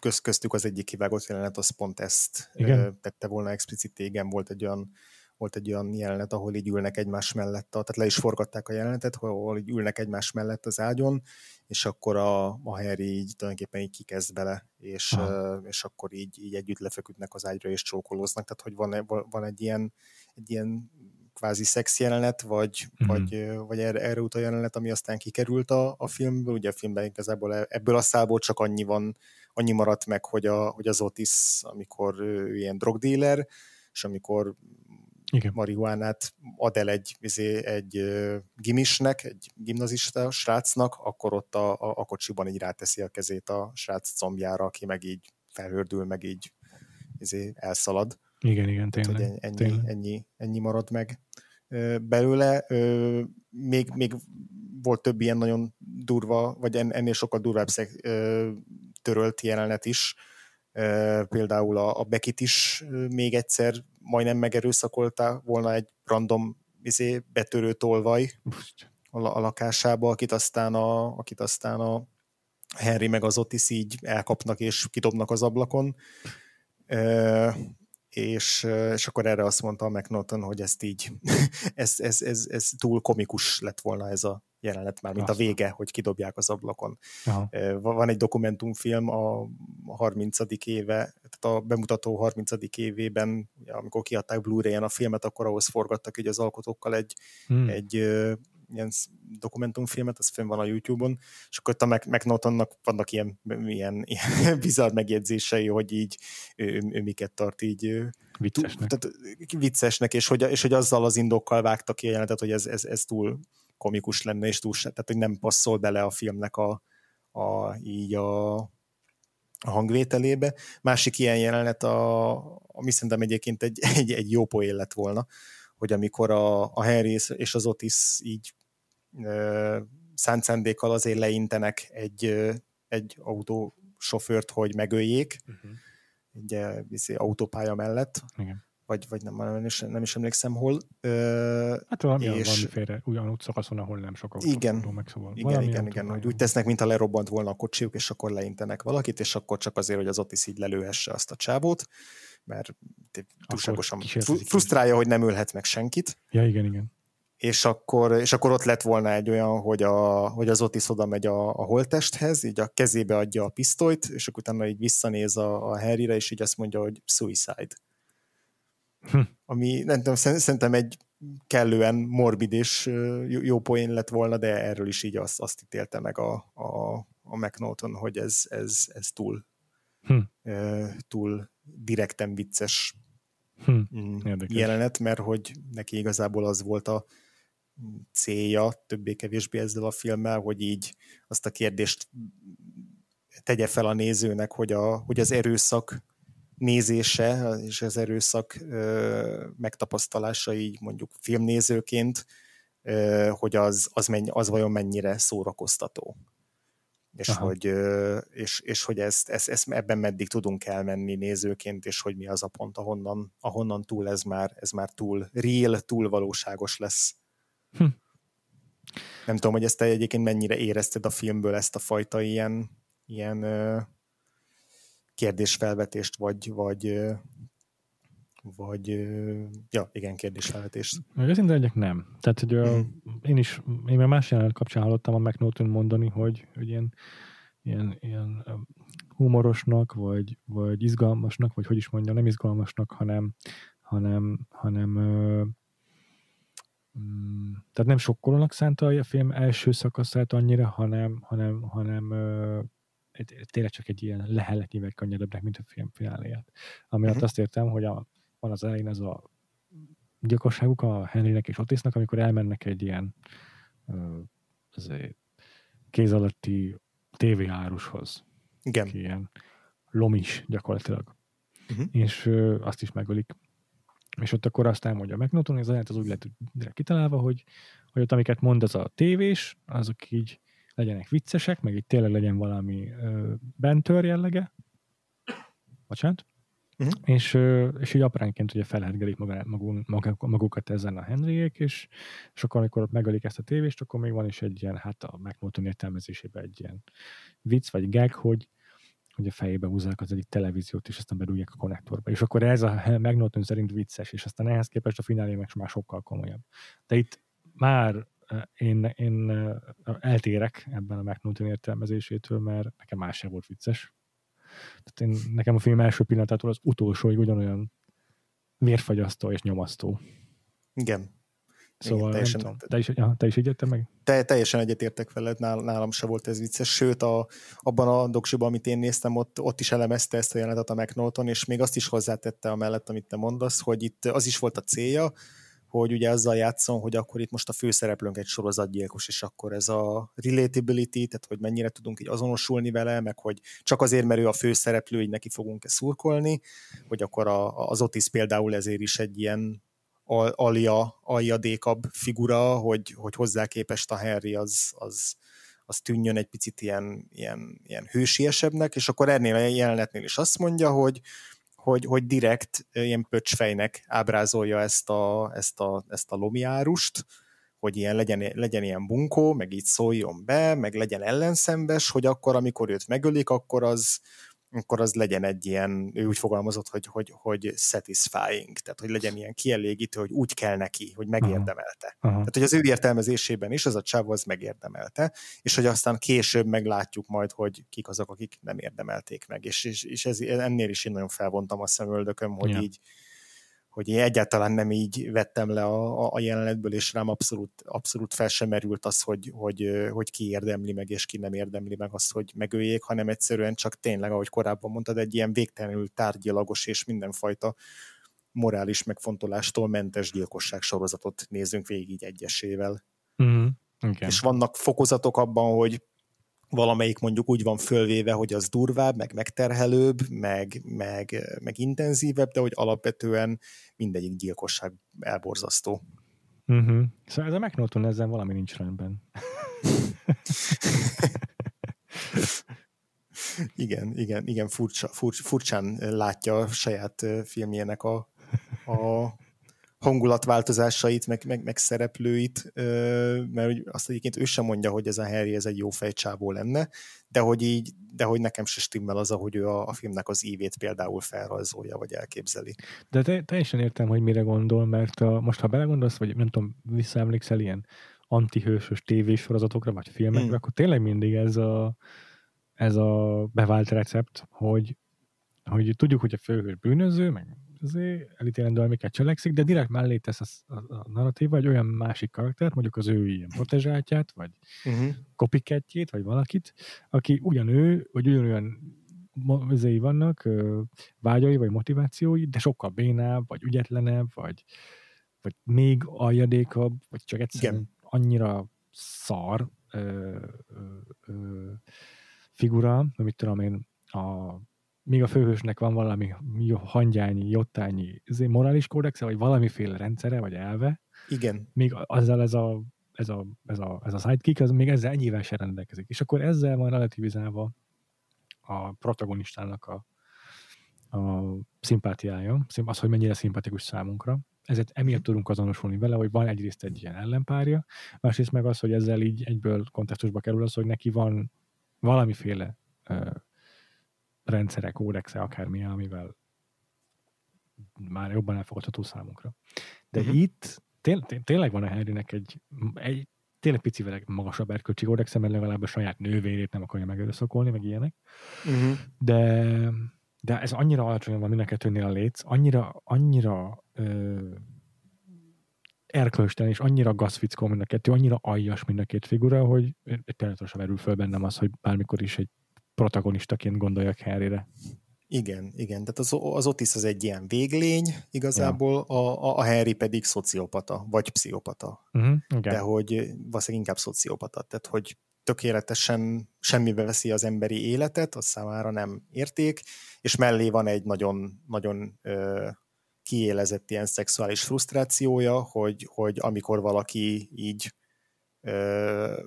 Speaker 2: köz, köztük az egyik kivágott jelenet, az pont ezt igen? tette volna explicit, igen, volt egy olyan volt egy olyan jelenet, ahol így ülnek egymás mellett, tehát le is forgatták a jelenetet, ahol így ülnek egymás mellett az ágyon, és akkor a, a Harry így tulajdonképpen így kikezd bele, és, uh, és akkor így, így együtt lefeküdnek az ágyra és csókolóznak, tehát hogy van, van egy ilyen, egy ilyen kvázi szex jelenet, vagy, mm-hmm. vagy, vagy erre, erre utal jelenet, ami aztán kikerült a, a filmből. Ugye a filmben igazából e, ebből a szából csak annyi van, annyi maradt meg, hogy, a, hogy az Otis, amikor ő ilyen drogdíler, és amikor igen. marihuánát ad el egy, izé, egy gimisnek, egy gimnazista srácnak, akkor ott a, a, a kocsiban így ráteszi a kezét a srác combjára, aki meg így felhördül, meg így izé, elszalad.
Speaker 1: Igen, igen, tényleg.
Speaker 2: Tehát, hogy ennyi, tényleg. Ennyi, ennyi marad meg belőle. Még, még volt több ilyen nagyon durva, vagy ennél sokkal durvább törölt jelenet is. Például a, a Bekit is még egyszer majdnem megerőszakolta volna egy random izé, betörő tolvaj a, a lakásába, akit aztán a, akit aztán a Henry meg az Otis így elkapnak és kidobnak az ablakon és, és akkor erre azt mondta a McNaughton, hogy ezt így, [laughs] ez, ez, ez, ez túl komikus lett volna ez a jelenet már, mint a vége, hogy kidobják az ablakon. Aha. Van egy dokumentumfilm a 30. éve, tehát a bemutató 30. évében, amikor kiadták Blu-ray-en a filmet, akkor ahhoz forgattak így az alkotókkal egy, hmm. egy ilyen dokumentumfilmet, az fönn van a YouTube-on, és akkor a McNaughtonnak vannak ilyen, ilyen, ilyen [laughs] bizarr megjegyzései, hogy így ő, ő miket tart így
Speaker 1: viccesnek.
Speaker 2: Tehát, viccesnek, és hogy, és hogy azzal az indokkal vágta ki a jelenetet, hogy ez, ez, ez túl komikus lenne, és túl, tehát hogy nem passzol bele a filmnek a, a így a, a hangvételébe. Másik ilyen jelenet, a, ami szerintem egyébként egy, [laughs] egy, egy jó poén lett volna, hogy amikor a, a Henry és az Otis így szánt szándékkal azért leintenek egy, egy autósofőrt, hogy megöljék, uh-huh. egy izé, autópálya mellett.
Speaker 1: Igen.
Speaker 2: Vagy, vagy nem, nem, is, nem is emlékszem hol.
Speaker 1: Hát valami, és... valami félre, ugyanúgy szakaszon, ahol nem sok autó
Speaker 2: igen,
Speaker 1: meg, szóval
Speaker 2: igen, igen, igen, hogy úgy tesznek, mintha lerobbant volna a kocsiuk, és akkor leintenek valakit, és akkor csak azért, hogy az Otis így lelőhesse azt a csábót, mert túlságosan frusztrálja, hogy nem ölhet meg senkit.
Speaker 1: Ja, igen, igen
Speaker 2: és akkor, és akkor ott lett volna egy olyan, hogy, a, hogy az Otis oda megy a, a holttesthez, így a kezébe adja a pisztolyt, és akkor utána így visszanéz a, a Harryre, és így azt mondja, hogy suicide. Hm. Ami nem tudom, szerintem egy kellően morbid és jó poén lett volna, de erről is így azt, azt ítélte meg a, a, a McNaughton, hogy ez, ez, ez túl, hm. túl direkten vicces hm. Mm, jelenet, mert hogy neki igazából az volt a, célja többé-kevésbé ezzel a filmmel, hogy így azt a kérdést tegye fel a nézőnek, hogy, a, hogy az erőszak nézése és az erőszak megtapasztalása így mondjuk filmnézőként, hogy az, az, menny, az vajon mennyire szórakoztató. És hogy, és, és hogy ezt, ezt, ezt, ebben meddig tudunk elmenni nézőként, és hogy mi az a pont, ahonnan, ahonnan túl ez már, ez már túl real, túl valóságos lesz. Hm. Nem tudom, hogy ezt te egyébként mennyire érezted a filmből ezt a fajta ilyen, ilyen kérdésfelvetést, vagy, vagy, vagy ja, igen, kérdésfelvetést.
Speaker 1: Meg őszinte legyek, nem. Tehát, hogy a, mm. én is, én már más jelenet kapcsán hallottam a McNaughton mondani, hogy, hogy ilyen, ilyen, ilyen humorosnak, vagy, vagy izgalmasnak, vagy hogy is mondjam, nem izgalmasnak, hanem, hanem, hanem tehát nem sokkolónak szánta a film első szakaszát annyira, hanem, hanem, hanem tényleg csak egy ilyen leheletnyivel könnyedebbnek, mint a film fináléját. Ami uh-huh. azt értem, hogy a, van az elején ez a gyilkosságuk a Henrynek és Otisnak, amikor elmennek egy ilyen kéz alatti tévéárushoz.
Speaker 2: Igen.
Speaker 1: Ilyen lomis gyakorlatilag. Uh-huh. És ö, azt is megölik. És ott akkor azt elmondja a McNaughton, ez az úgy lett kitalálva, hogy, hogy ott amiket mond az a tévés, azok így legyenek viccesek, meg így tényleg legyen valami ö, bentör jellege. Bocsánat. Uh-huh. És, és így apránként ugye felhetgelik maguk, maguk, magukat ezen a Henryék, és, és akkor, amikor ott megölik ezt a tévést, akkor még van is egy ilyen, hát a McNaughton értelmezésében egy ilyen vicc, vagy gag, hogy, hogy a fejébe húzzák az egyik televíziót, és aztán bedugják a konnektorba. És akkor ez a McNaughton szerint vicces, és aztán ehhez képest a finálé meg már sokkal komolyabb. De itt már én, én eltérek ebben a McNaughton értelmezésétől, mert nekem más sem volt vicces. Tehát én, nekem a film első pillanatától az utolsóig ugyanolyan vérfagyasztó és nyomasztó.
Speaker 2: Igen.
Speaker 1: Szóval Igen, teljesen, tudom, te, is, ja, te is így meg?
Speaker 2: Te, teljesen egyetértek veled, nálam, nálam se volt ez vicces, sőt a, abban a doksiban, amit én néztem, ott, ott is elemezte ezt a jelenetet a McNaughton, és még azt is hozzátette a mellett, amit te mondasz, hogy itt az is volt a célja, hogy ugye azzal játszom, hogy akkor itt most a főszereplőnk egy sorozatgyilkos, és akkor ez a relatability, tehát hogy mennyire tudunk így azonosulni vele, meg hogy csak azért, mert ő a főszereplő, így neki fogunk-e szurkolni, hogy akkor a, az Otis például ezért is egy ilyen alja, aljadékabb figura, hogy, hogy hozzá képest a Henry az, az, az tűnjön egy picit ilyen, ilyen, ilyen hősiesebbnek, és akkor ennél a jelenetnél is azt mondja, hogy, hogy, hogy direkt ilyen pöcsfejnek ábrázolja ezt a, ezt a, ezt a lomiárust, hogy ilyen legyen, legyen ilyen bunkó, meg így szóljon be, meg legyen ellenszembes, hogy akkor, amikor őt megölik, akkor az, akkor az legyen egy ilyen, ő úgy fogalmazott, hogy, hogy, hogy satisfying, tehát hogy legyen ilyen kielégítő, hogy úgy kell neki, hogy megérdemelte. Aha. Tehát, hogy az ő értelmezésében is az a csáv az megérdemelte, és hogy aztán később meglátjuk majd, hogy kik azok, akik nem érdemelték meg, és, és, és ez, ennél is én nagyon felvontam a szemöldököm, hogy ja. így hogy én egyáltalán nem így vettem le a, a jelenetből, és rám abszolút, abszolút fel sem merült az, hogy, hogy, hogy ki érdemli meg, és ki nem érdemli meg azt, hogy megöljék, hanem egyszerűen csak tényleg, ahogy korábban mondtad, egy ilyen végtelenül tárgyilagos és mindenfajta morális megfontolástól mentes gyilkosság sorozatot nézzünk végig így egyesével.
Speaker 1: Mm-hmm. Okay.
Speaker 2: És vannak fokozatok abban, hogy valamelyik mondjuk úgy van fölvéve, hogy az durvább, meg megterhelőbb, meg, meg, meg intenzívebb, de hogy alapvetően mindegyik gyilkosság elborzasztó.
Speaker 1: Uh-huh. Szóval ez a McNaughton ezzel valami nincs rendben. [laughs]
Speaker 2: igen, igen, igen, furcsa, furcs, furcsán látja a saját filmjének a, a hangulatváltozásait, meg, meg, meg szereplőit, mert azt egyébként ő sem mondja, hogy ez a Harry ez egy jó fejcsábó lenne, de hogy így, de hogy nekem se stimmel az, ahogy ő a, a filmnek az ívét például felrajzolja, vagy elképzeli.
Speaker 1: De te, teljesen értem, hogy mire gondol, mert a, most ha belegondolsz, vagy nem tudom, visszaemlékszel ilyen antihősös tévésorozatokra, vagy filmekre, hmm. akkor tényleg mindig ez a, ez a bevált recept, hogy, hogy tudjuk, hogy a főhős bűnöző, meg elítélendő, amiket cselekszik, de direkt mellé tesz a, a, a narratíva egy olyan másik karaktert, mondjuk az ő ilyen protezsátját, vagy uh-huh. kopikettjét, vagy valakit, aki ugyanő, vagy ugyanolyan vizei vannak, vágyai, vagy motivációi, de sokkal bénább, vagy ügyetlenebb, vagy, vagy még aljadékabb, vagy csak egyszerűen Igen. annyira szar ö, ö, ö, figura, amit tudom én, a míg a főhősnek van valami hangyányi, jottányi izé, morális kódexe, vagy valamiféle rendszere, vagy elve,
Speaker 2: Igen.
Speaker 1: még azzal ez a, ez a, ez a, ez a sidekick, az még ezzel ennyivel se rendelkezik. És akkor ezzel van relativizálva a protagonistának a, a szimpátiája, az, hogy mennyire szimpatikus számunkra. Ezért emiatt tudunk azonosulni vele, hogy van egyrészt egy ilyen ellenpárja, másrészt meg az, hogy ezzel így egyből kontextusba kerül az, hogy neki van valamiféle ö, rendszere, kódexe, akármilyen, amivel már jobban elfogadható számunkra. De uh-huh. itt tény, tény, tényleg van a Henrynek egy, egy tényleg picivel magasabb erkölcsi kódexe, mert legalább a saját nővérét nem akarja megerőszakolni, meg ilyenek. Uh-huh. De, de ez annyira alacsony van mind a kettőnél a léc, annyira, annyira ö, erkölcstelen, és annyira gazfickó mind a kettő, annyira aljas mind a két figura, hogy tényleg verül föl bennem az, hogy bármikor is egy protagonistaként gondoljak Harryre.
Speaker 2: Igen, igen. Tehát az, az Otis az egy ilyen véglény igazából, ja. a, a Harry pedig szociopata, vagy pszichopata. Uh-huh. De hogy valószínűleg inkább szociopata. Tehát, hogy tökéletesen semmibe veszi az emberi életet, az számára nem érték, és mellé van egy nagyon, nagyon ö, kiélezett ilyen szexuális frusztrációja, hogy, hogy amikor valaki így ö,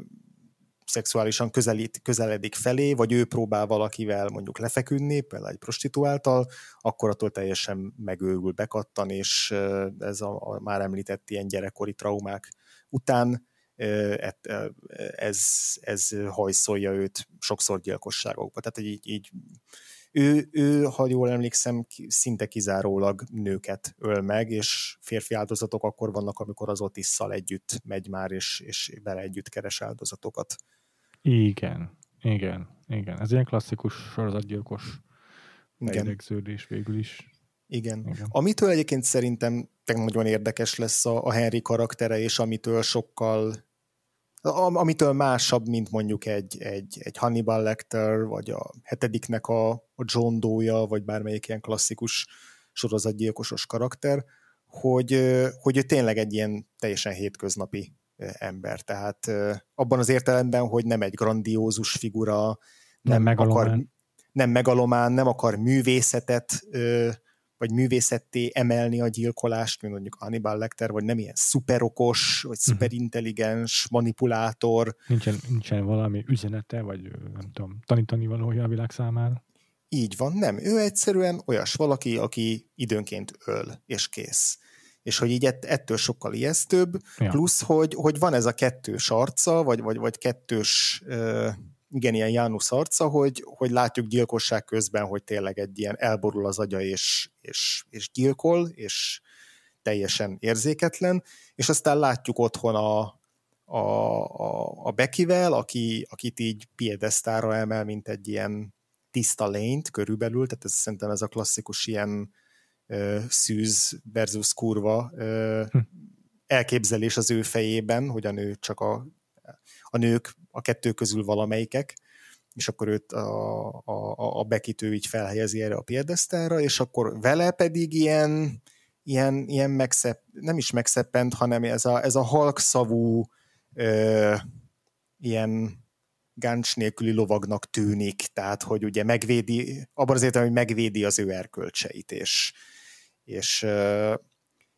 Speaker 2: szexuálisan közelít, közeledik felé, vagy ő próbál valakivel mondjuk lefeküdni, például egy prostituáltal, akkor attól teljesen megőrül, bekattan, és ez a, a már említett ilyen gyerekkori traumák után ez, ez hajszolja őt sokszor gyilkosságokba. Tehát így, így ő, ő, ha jól emlékszem, szinte kizárólag nőket öl meg, és férfi áldozatok akkor vannak, amikor az Otisszal együtt megy már, és, és vele együtt keres áldozatokat.
Speaker 1: Igen, igen, igen. Ez ilyen klasszikus sorozatgyilkos beidegződés végül is.
Speaker 2: Igen. igen. Amitől egyébként szerintem nagyon érdekes lesz a, a Henry karaktere, és amitől sokkal amitől másabb, mint mondjuk egy, egy, egy Hannibal Lecter, vagy a hetediknek a, a John Doe-ja, vagy bármelyik ilyen klasszikus sorozatgyilkosos karakter, hogy, hogy ő tényleg egy ilyen teljesen hétköznapi ember. Tehát abban az értelemben, hogy nem egy grandiózus figura, nem, nem akar, nem megalomán, nem akar művészetet vagy művészetté emelni a gyilkolást, mint mondjuk Hannibal Lecter, vagy nem ilyen szuperokos, vagy mhm. szuperintelligens manipulátor.
Speaker 1: Nincsen, nincsen valami üzenete, vagy nem tudom, tanítani valója a világ számára.
Speaker 2: Így van, nem. Ő egyszerűen olyas valaki, aki időnként öl, és kész és hogy így ettől sokkal ijesztőbb, ja. plusz, hogy, hogy van ez a kettős arca, vagy, vagy, vagy kettős, igen, ilyen Jánusz arca, hogy, hogy látjuk gyilkosság közben, hogy tényleg egy ilyen elborul az agya, és, és, és gyilkol, és teljesen érzéketlen, és aztán látjuk otthon a, a, a, a Bekivel, aki, akit így piedesztára emel, mint egy ilyen tiszta lényt körülbelül, tehát ez szerintem ez a klasszikus ilyen szűz versus kurva hm. elképzelés az ő fejében, hogy a nő csak a, a nők a kettő közül valamelyikek, és akkor őt a, a, a bekitő így felhelyezi erre a piedesztára, és akkor vele pedig ilyen, ilyen, ilyen megszepp, nem is megszeppent, hanem ez a, ez a halkszavú ö, ilyen gáncs nélküli lovagnak tűnik, tehát hogy ugye megvédi, abban az értelemben, hogy megvédi az ő erkölcseit, és, és,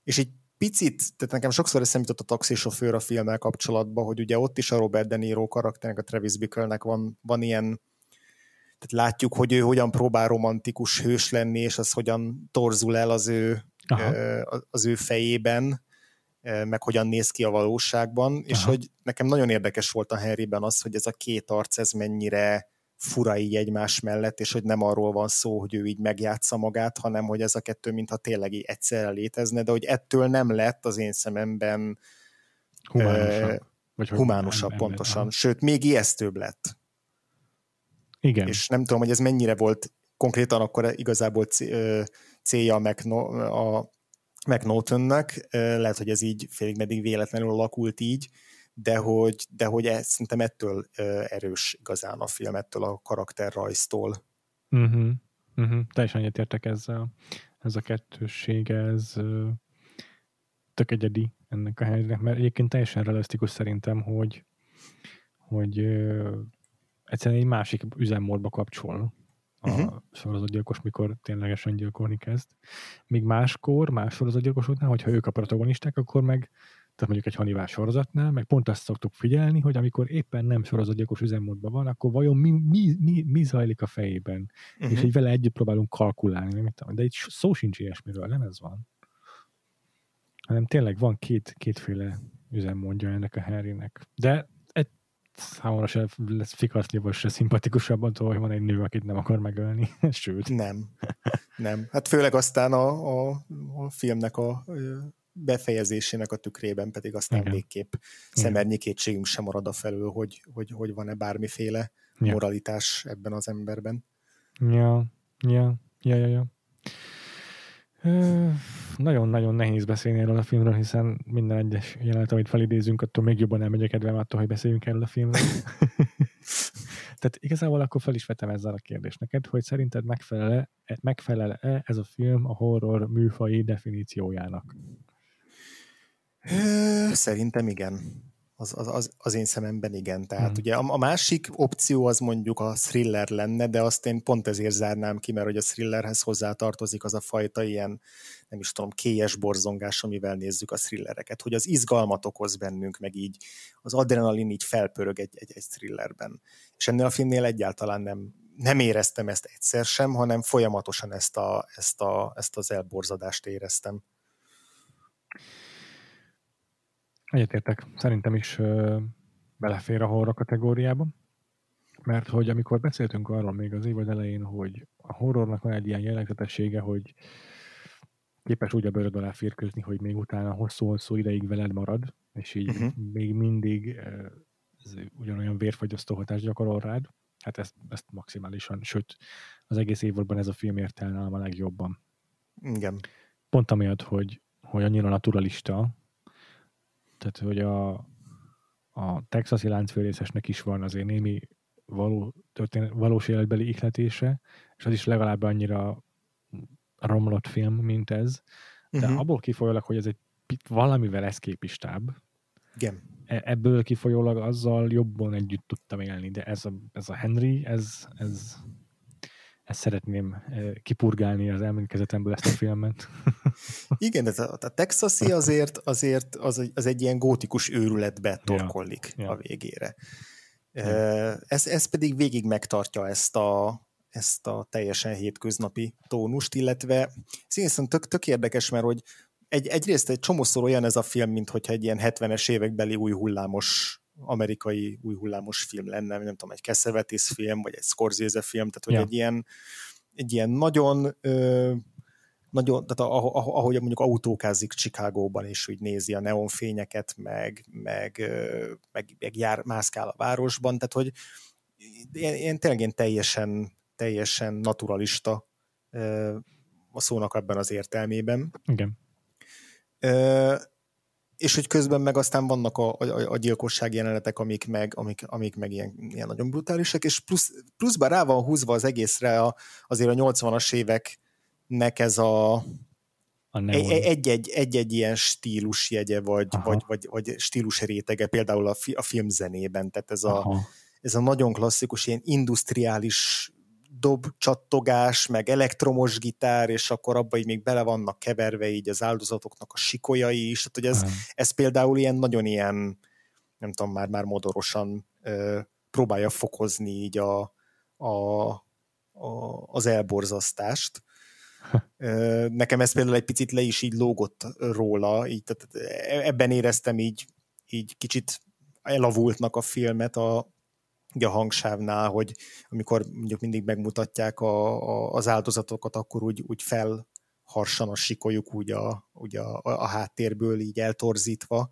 Speaker 2: és egy picit, tehát nekem sokszor eszembe jutott a taxisofőr a filmmel kapcsolatban, hogy ugye ott is a Robert De Niro karakternek, a Travis Bickle-nek van, van ilyen, tehát látjuk, hogy ő hogyan próbál romantikus hős lenni, és az hogyan torzul el az ő, Aha. az ő fejében, meg hogyan néz ki a valóságban, Aha. és hogy nekem nagyon érdekes volt a Henryben az, hogy ez a két arc, ez mennyire fura így egymás mellett, és hogy nem arról van szó, hogy ő így megjátsza magát, hanem hogy ez a kettő mintha tényleg így egyszerre létezne, de hogy ettől nem lett az én szememben
Speaker 1: humánusabb,
Speaker 2: vagy humánusabb nem, pontosan, nem, sőt, még ijesztőbb lett.
Speaker 1: Igen.
Speaker 2: És nem tudom, hogy ez mennyire volt konkrétan akkor igazából célja a, McNo- a McNaughtonnak, lehet, hogy ez így félig meddig véletlenül alakult így, de hogy, de hogy ez, szerintem ettől erős igazán a film, ettől a karakterrajztól.
Speaker 1: Uh-huh. Uh-huh. Teljesen egyetértek ezzel. Ez a kettősség, ez tök egyedi ennek a helyzetnek, mert egyébként teljesen realisztikus szerintem, hogy, hogy egyszerűen egy másik üzemmódba kapcsol a uh-huh. sorozatgyilkos, mikor ténylegesen gyilkolni kezd. Míg máskor, más sorozatgyilkosoknál, hogyha ők a protagonisták, akkor meg tehát mondjuk egy Hannibal sorozatnál, meg pont azt szoktuk figyelni, hogy amikor éppen nem sorozatgyilkos üzemmódban van, akkor vajon mi, mi, mi, mi zajlik a fejében. Uh-huh. És így vele együtt próbálunk kalkulálni. De itt szó sincs ilyesmiről, nem ez van. Hanem tényleg van két, kétféle üzemmódja ennek a Harrynek. De egy számomra se lesz fikaszlival se szimpatikusabb attól, hogy van egy nő, akit nem akar megölni. [laughs] Sőt.
Speaker 2: Nem. Nem. Hát főleg aztán a, a, a filmnek a befejezésének a tükrében pedig aztán Igen. végképp szemernyi kétségünk sem marad a felől, hogy, hogy, hogy van-e bármiféle ja. moralitás ebben az emberben.
Speaker 1: Ja, ja, ja, ja, ja. Nagyon-nagyon nehéz beszélni erről a filmről, hiszen minden egyes jelenet, amit felidézünk, attól még jobban elmegy a kedvem attól, hogy beszéljünk erről a filmről. [laughs] Tehát igazából akkor fel is vetem ezzel a kérdést neked, hogy szerinted megfelel-e, megfelel-e ez a film a horror műfai definíciójának?
Speaker 2: Szerintem igen. Az, az, az, az én szememben igen. Tehát hmm. ugye a, a másik opció az mondjuk a thriller lenne, de azt én pont ezért zárnám ki, mert hogy a thrillerhez hozzá tartozik az a fajta ilyen, nem is tudom, kélyes borzongás, amivel nézzük a thrillereket, hogy az izgalmat okoz bennünk, meg így az adrenalin így felpörög egy, egy, egy thrillerben. És ennél a filmnél egyáltalán nem, nem éreztem ezt egyszer sem, hanem folyamatosan ezt, a, ezt, a, ezt az elborzadást éreztem.
Speaker 1: Egyetértek. Szerintem is ö, belefér a horror kategóriába. Mert hogy amikor beszéltünk arról még az évad elején, hogy a horrornak van egy ilyen jellegzetessége, hogy képes úgy a bőröd alá férkőzni, hogy még utána hosszú-hosszú ideig veled marad, és így uh-huh. még mindig ez ugyanolyan vérfagyasztó hatást gyakorol rád. Hát ezt, ezt maximálisan, sőt, az egész évadban ez a film ért el nálam a legjobban.
Speaker 2: Igen.
Speaker 1: Pont amiatt, hogy, hogy annyira naturalista, tehát hogy a, a texasi láncfőrészesnek is van azért némi való, történet, valós életbeli ihletése, és az is legalább annyira romlott film, mint ez. De uh-huh. abból kifolyólag, hogy ez egy valamivel eszképistább,
Speaker 2: Igen.
Speaker 1: E- ebből kifolyólag azzal jobban együtt tudtam élni, de ez a, ez a Henry, ez, ez, ezt szeretném kipurgálni az emlékezetemből ezt a filmet. [laughs]
Speaker 2: Igen, ez a, a texasi azért, azért az, az egy ilyen gótikus őrületbe torkollik ja, ja. a végére. Ja. Ez, ez pedig végig megtartja ezt a, ezt a teljesen hétköznapi tónust, illetve színészen tök, tök érdekes, mert hogy egy, egyrészt egy csomószor olyan ez a film, mint hogyha egy ilyen 70-es évekbeli új hullámos amerikai új hullámos film lenne, nem tudom, egy Cassavetes film, vagy egy Scorsese film, tehát hogy ja. egy ilyen egy ilyen nagyon ö, nagyon, tehát ahogy mondjuk autókázik Chicagóban, és úgy nézi a neonfényeket, meg, meg, meg, meg jár, mászkál a városban, tehát hogy én, én tényleg én teljesen, teljesen naturalista a szónak ebben az értelmében.
Speaker 1: Igen
Speaker 2: és hogy közben meg aztán vannak a, a, a gyilkosság jelenetek, amik meg, amik, amik meg ilyen, ilyen nagyon brutálisak, és plusz, pluszban rá van húzva az egészre a, azért a 80-as éveknek ez a, a egy-egy, egy-egy ilyen stílusjegye, vagy, vagy, vagy, vagy stílus rétege, például a, fi, a filmzenében, tehát ez a, ez a nagyon klasszikus, ilyen industriális dob csattogás, meg elektromos gitár, és akkor abba így még bele vannak keverve így az áldozatoknak a sikolyai is, tehát hogy ez, ez például ilyen nagyon ilyen, nem tudom, már, már modorosan ö, próbálja fokozni így a, a, a, az elborzasztást. Nekem ez például egy picit le is így lógott róla, így, tehát ebben éreztem így, így kicsit elavultnak a filmet a, a hangsávnál, hogy amikor mondjuk mindig megmutatják a, a, az áldozatokat, akkor úgy, úgy felharsan a sikolyuk úgy a, úgy a, a háttérből így eltorzítva.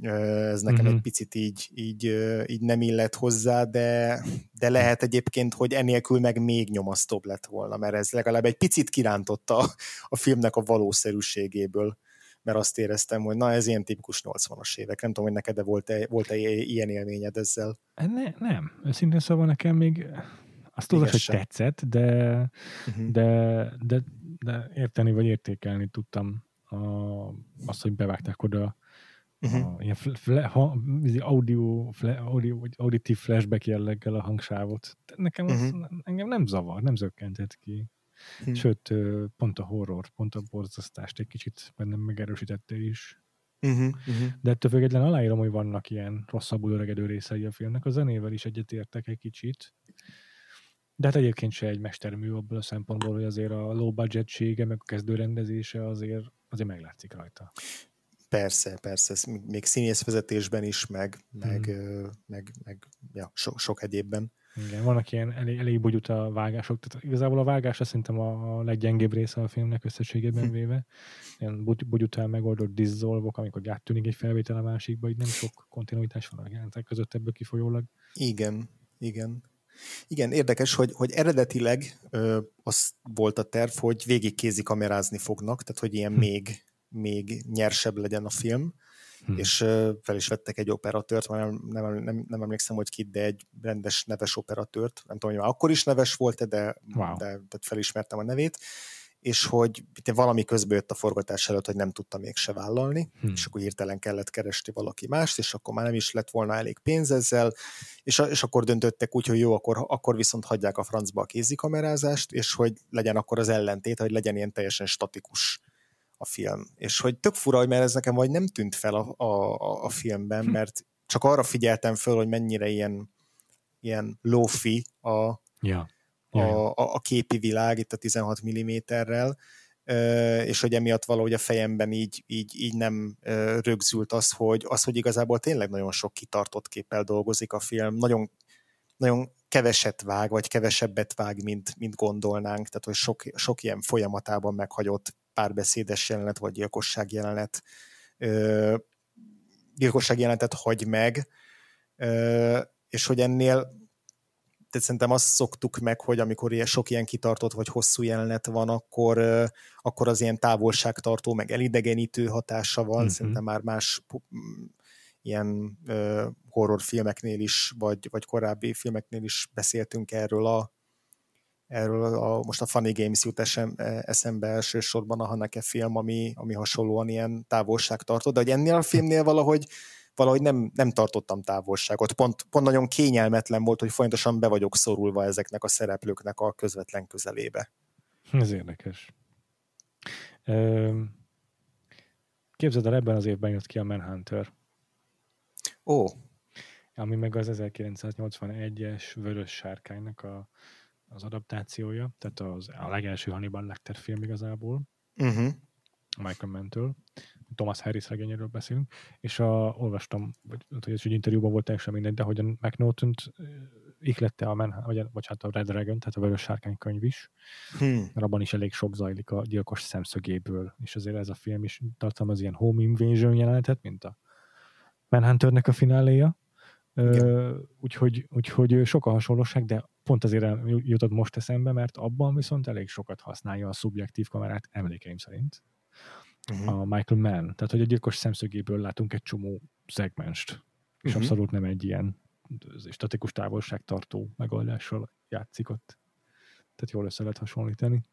Speaker 2: Ez nekem mm-hmm. egy picit így, így, így nem illet hozzá, de, de lehet egyébként, hogy enélkül meg még nyomasztóbb lett volna, mert ez legalább egy picit kirántotta a, a filmnek a valószerűségéből mert azt éreztem, hogy na ez ilyen tipikus 80-as évek. Nem tudom, hogy neked de volt-e, volt-e ilyen élményed ezzel?
Speaker 1: Ne, nem. Őszintén szóval nekem még azt tudod, hogy tetszett, de, uh-huh. de, de, de érteni vagy értékelni tudtam a, azt, hogy bevágták oda uh-huh. a, ilyen fle, ha, audio, fle, audio, vagy auditív flashback jelleggel a hangsávot. Nekem az, uh-huh. engem nem zavar, nem zökkentett ki. Hmm. Sőt, pont a horror, pont a borzasztást egy kicsit bennem megerősítette is. Uh-huh, uh-huh. De ettől függetlenül aláírom, hogy vannak ilyen rosszabbul öregedő részei a filmnek. A zenével is egyetértek egy kicsit. De hát egyébként se egy mestermű abból a szempontból, hogy azért a low budgetsége, meg a kezdőrendezése azért, azért meglátszik rajta.
Speaker 2: Persze, persze, még színészvezetésben is, meg, meg, mm. meg, meg ja, so, sok egyébben.
Speaker 1: Igen, vannak ilyen elég, elég a vágások, tehát igazából a vágás szerintem a leggyengébb része a filmnek összességében hm. véve. Ilyen bugyután megoldott dizzolvok, amikor áttűnik egy felvétel a másikba, így nem sok kontinuitás van a jelentek között ebből kifolyólag.
Speaker 2: Igen, igen. Igen, érdekes, hogy, hogy eredetileg ö, az volt a terv, hogy végig kézi kamerázni fognak, tehát hogy ilyen hm. még, még nyersebb legyen a film, hm. és fel is vettek egy operatőrt, nem, nem, nem, nem emlékszem, hogy kit, de egy rendes neves operatőrt, nem tudom, hogy már akkor is neves volt de, wow. de, de felismertem a nevét, és hogy valami közben jött a forgatás előtt, hogy nem tudta mégse vállalni, hmm. és akkor hirtelen kellett keresni valaki mást, és akkor már nem is lett volna elég pénz ezzel, és, és akkor döntöttek úgy, hogy jó, akkor, akkor viszont hagyják a francba a kézikamerázást, és hogy legyen akkor az ellentét, hogy legyen ilyen teljesen statikus a film. És hogy tök fura, mert ez nekem vagy nem tűnt fel a, a, a filmben, hm. mert csak arra figyeltem föl, hogy mennyire ilyen, ilyen lofi a,
Speaker 1: ja.
Speaker 2: A, a, a képi világ itt a 16 mm-rel, és hogy emiatt valahogy a fejemben így, így, így nem rögzült az hogy, az, hogy igazából tényleg nagyon sok kitartott képpel dolgozik a film, nagyon, nagyon keveset vág, vagy kevesebbet vág, mint, mint gondolnánk, tehát hogy sok, sok ilyen folyamatában meghagyott párbeszédes jelenet, vagy gyilkosság jelenet, gyilkosság jelenetet hagy meg, és hogy ennél tehát szerintem azt szoktuk meg, hogy amikor ilyen sok ilyen kitartott vagy hosszú jelenet van, akkor, akkor az ilyen távolságtartó, meg elidegenítő hatása van. Uh-huh. Szerintem már más ilyen horrorfilmeknél is, vagy, vagy korábbi filmeknél is beszéltünk erről a erről a, most a Funny Games jut esem, eszembe elsősorban a Haneke film, ami, ami hasonlóan ilyen távolságtartó, de hogy ennél a filmnél valahogy valahogy nem, nem tartottam távolságot. Pont, pont nagyon kényelmetlen volt, hogy folyamatosan be vagyok szorulva ezeknek a szereplőknek a közvetlen közelébe.
Speaker 1: Ez érdekes. Képzeld el, ebben az évben jött ki a Manhunter.
Speaker 2: Ó.
Speaker 1: Ami meg az 1981-es Vörös Sárkánynak a, az adaptációja, tehát az, a legelső Hannibal Lecter film igazából. Uh-huh. Michael Mann-től. Thomas Harris regényéről beszélünk, és a, olvastam, vagy hogy ez egy interjúban volt teljesen mindegy, de hogy a McNaughton-t ihlette a Manhattan, vagy, vagy hát a Red Dragon, tehát a Vörös Sárkány könyv is, hmm. abban is elég sok zajlik a gyilkos szemszögéből, és azért ez a film is tartalmaz ilyen home invasion jelenetet, mint a Manhunternek a fináléja, úgyhogy, úgyhogy sok a hasonlóság, de pont azért jutott most eszembe, mert abban viszont elég sokat használja a szubjektív kamerát emlékeim szerint uh-huh. a Michael Mann. Tehát, hogy a gyilkos szemszögéből látunk egy csomó szegmenst, és uh-huh. abszolút nem egy ilyen statikus távolságtartó megoldással játszik ott. Tehát jól össze lehet hasonlítani.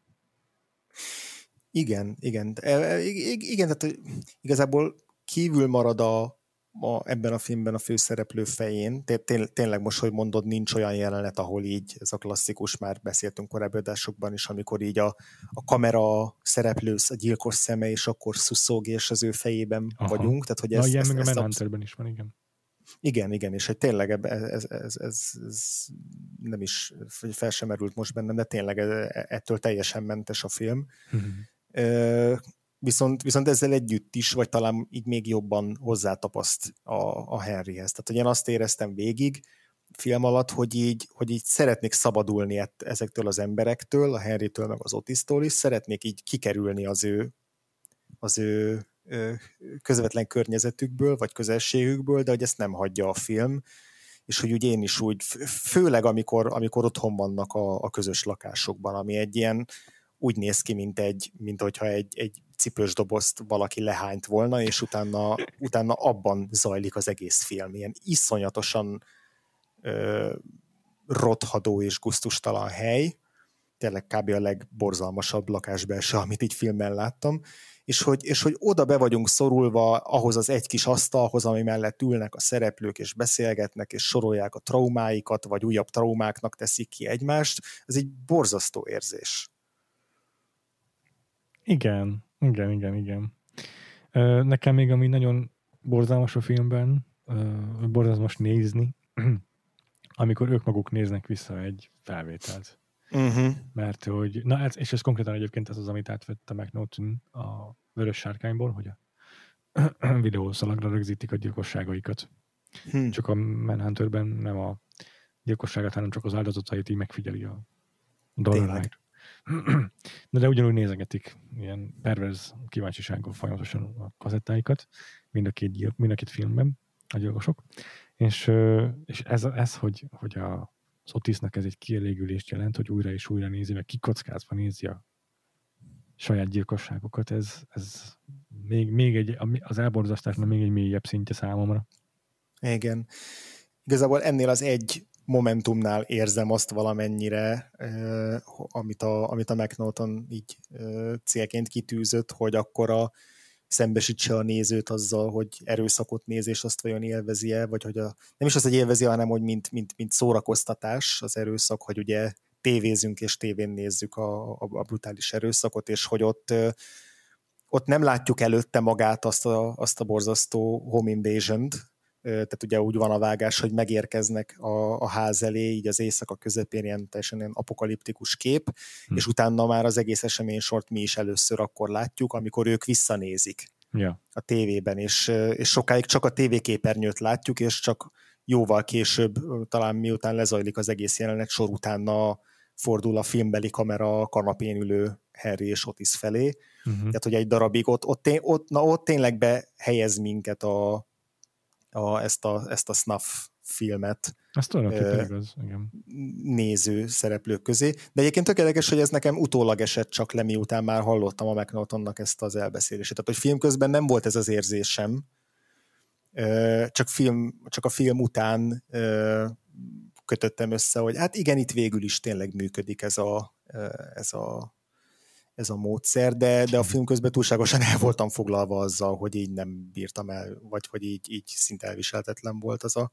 Speaker 2: Igen, igen. E, e, igen, tehát igazából kívül marad a, a, ebben a filmben a főszereplő fején. Té- tényleg most, hogy mondod, nincs olyan jelenet, ahol így, ez a klasszikus, már beszéltünk korábbi adásokban is, amikor így a, a kamera szereplő, a gyilkos szeme, és akkor szuszog, és az ő fejében Aha. vagyunk. Tehát, hogy
Speaker 1: ez, Na, ilyen ez, meg a Manhunterben is van, igen.
Speaker 2: Igen, igen, és hogy tényleg ez, ez, ez, ez, ez nem is fel sem merült most bennem, de tényleg e, ettől teljesen mentes a film. Uh-huh. Viszont, viszont ezzel együtt is, vagy talán így még jobban hozzátapaszt a, a Henryhez. Tehát, hogy én azt éreztem végig, film alatt, hogy így, hogy így szeretnék szabadulni ett, ezektől az emberektől, a Henrytől, meg az Otisztól is, szeretnék így kikerülni az ő, az ő közvetlen környezetükből, vagy közelségükből, de hogy ezt nem hagyja a film, és hogy úgy én is úgy, főleg amikor, amikor otthon vannak a, a közös lakásokban, ami egy ilyen, úgy néz ki, mint egy, mint hogyha egy, egy cipős dobozt valaki lehányt volna, és utána, utána abban zajlik az egész film. Ilyen iszonyatosan ö, rothadó és guztustalan hely, tényleg kb. a legborzalmasabb lakásbelső, amit így filmben láttam, és hogy, és hogy oda be vagyunk szorulva ahhoz az egy kis asztalhoz, ami mellett ülnek a szereplők, és beszélgetnek, és sorolják a traumáikat, vagy újabb traumáknak teszik ki egymást, ez egy borzasztó érzés.
Speaker 1: Igen, igen, igen, igen. Nekem még ami nagyon borzalmas a filmben, borzalmas nézni, [clears throat] amikor ők maguk néznek vissza egy felvételt. Uh-huh. Mert hogy, na ez, és ez konkrétan egyébként ez az, amit átvett a McNaughton a Vörös Sárkányból, hogy a [clears throat] videószalagra rögzítik a gyilkosságaikat. Hmm. Csak a Manhunterben nem a gyilkosságát, hanem csak az áldozatait így megfigyeli a Dollar [clears throat] de, de ugyanúgy nézegetik ilyen perverz kíváncsisággal folyamatosan a kazettáikat, mind a két, gyil, mind a két filmben, a gyilkosok. És, és ez, ez hogy, hogy a, az Otisnak ez egy kielégülést jelent, hogy újra és újra nézi, meg kikockázva nézi a saját gyilkosságokat, ez, ez még, még egy, az elborzasztásnak még egy mélyebb szintje számomra.
Speaker 2: Igen. Igazából ennél az egy momentumnál érzem azt valamennyire, amit a, amit a McNaughton így célként kitűzött, hogy akkor a szembesítse a nézőt azzal, hogy erőszakot néz, és azt vajon élvezi-e, vagy hogy a, nem is az, hogy élvezi, hanem hogy mint, mint, mint szórakoztatás az erőszak, hogy ugye tévézünk és tévén nézzük a, a, a brutális erőszakot, és hogy ott, ott nem látjuk előtte magát azt a, azt a borzasztó home invasion tehát ugye úgy van a vágás, hogy megérkeznek a, a ház elé, így az éjszaka közepén ilyen teljesen ilyen apokaliptikus kép, hm. és utána már az egész esemény sort mi is először akkor látjuk, amikor ők visszanézik
Speaker 1: ja.
Speaker 2: a tévében, és, és sokáig csak a tévéképernyőt látjuk, és csak jóval később, talán miután lezajlik az egész jelenet, sor utána fordul a filmbeli kamera a kanapén ülő Harry és Otis felé. Uh-huh. Tehát, hogy egy darabig ott, ott, ott, na, ott tényleg behelyez minket a, a, ezt, a, ezt a snuff filmet
Speaker 1: Ezt uh, igaz, igen.
Speaker 2: néző szereplők közé. De egyébként tökéletes, hogy ez nekem utólag esett csak le, miután már hallottam a McNaughtonnak ezt az elbeszélését. Tehát, hogy film közben nem volt ez az érzésem, csak, film, csak a film után kötöttem össze, hogy hát igen, itt végül is tényleg működik ez a, ez a ez a módszer, de, de a film közben túlságosan el voltam foglalva azzal, hogy így nem bírtam el, vagy hogy így, így szinte elviselhetetlen volt az a,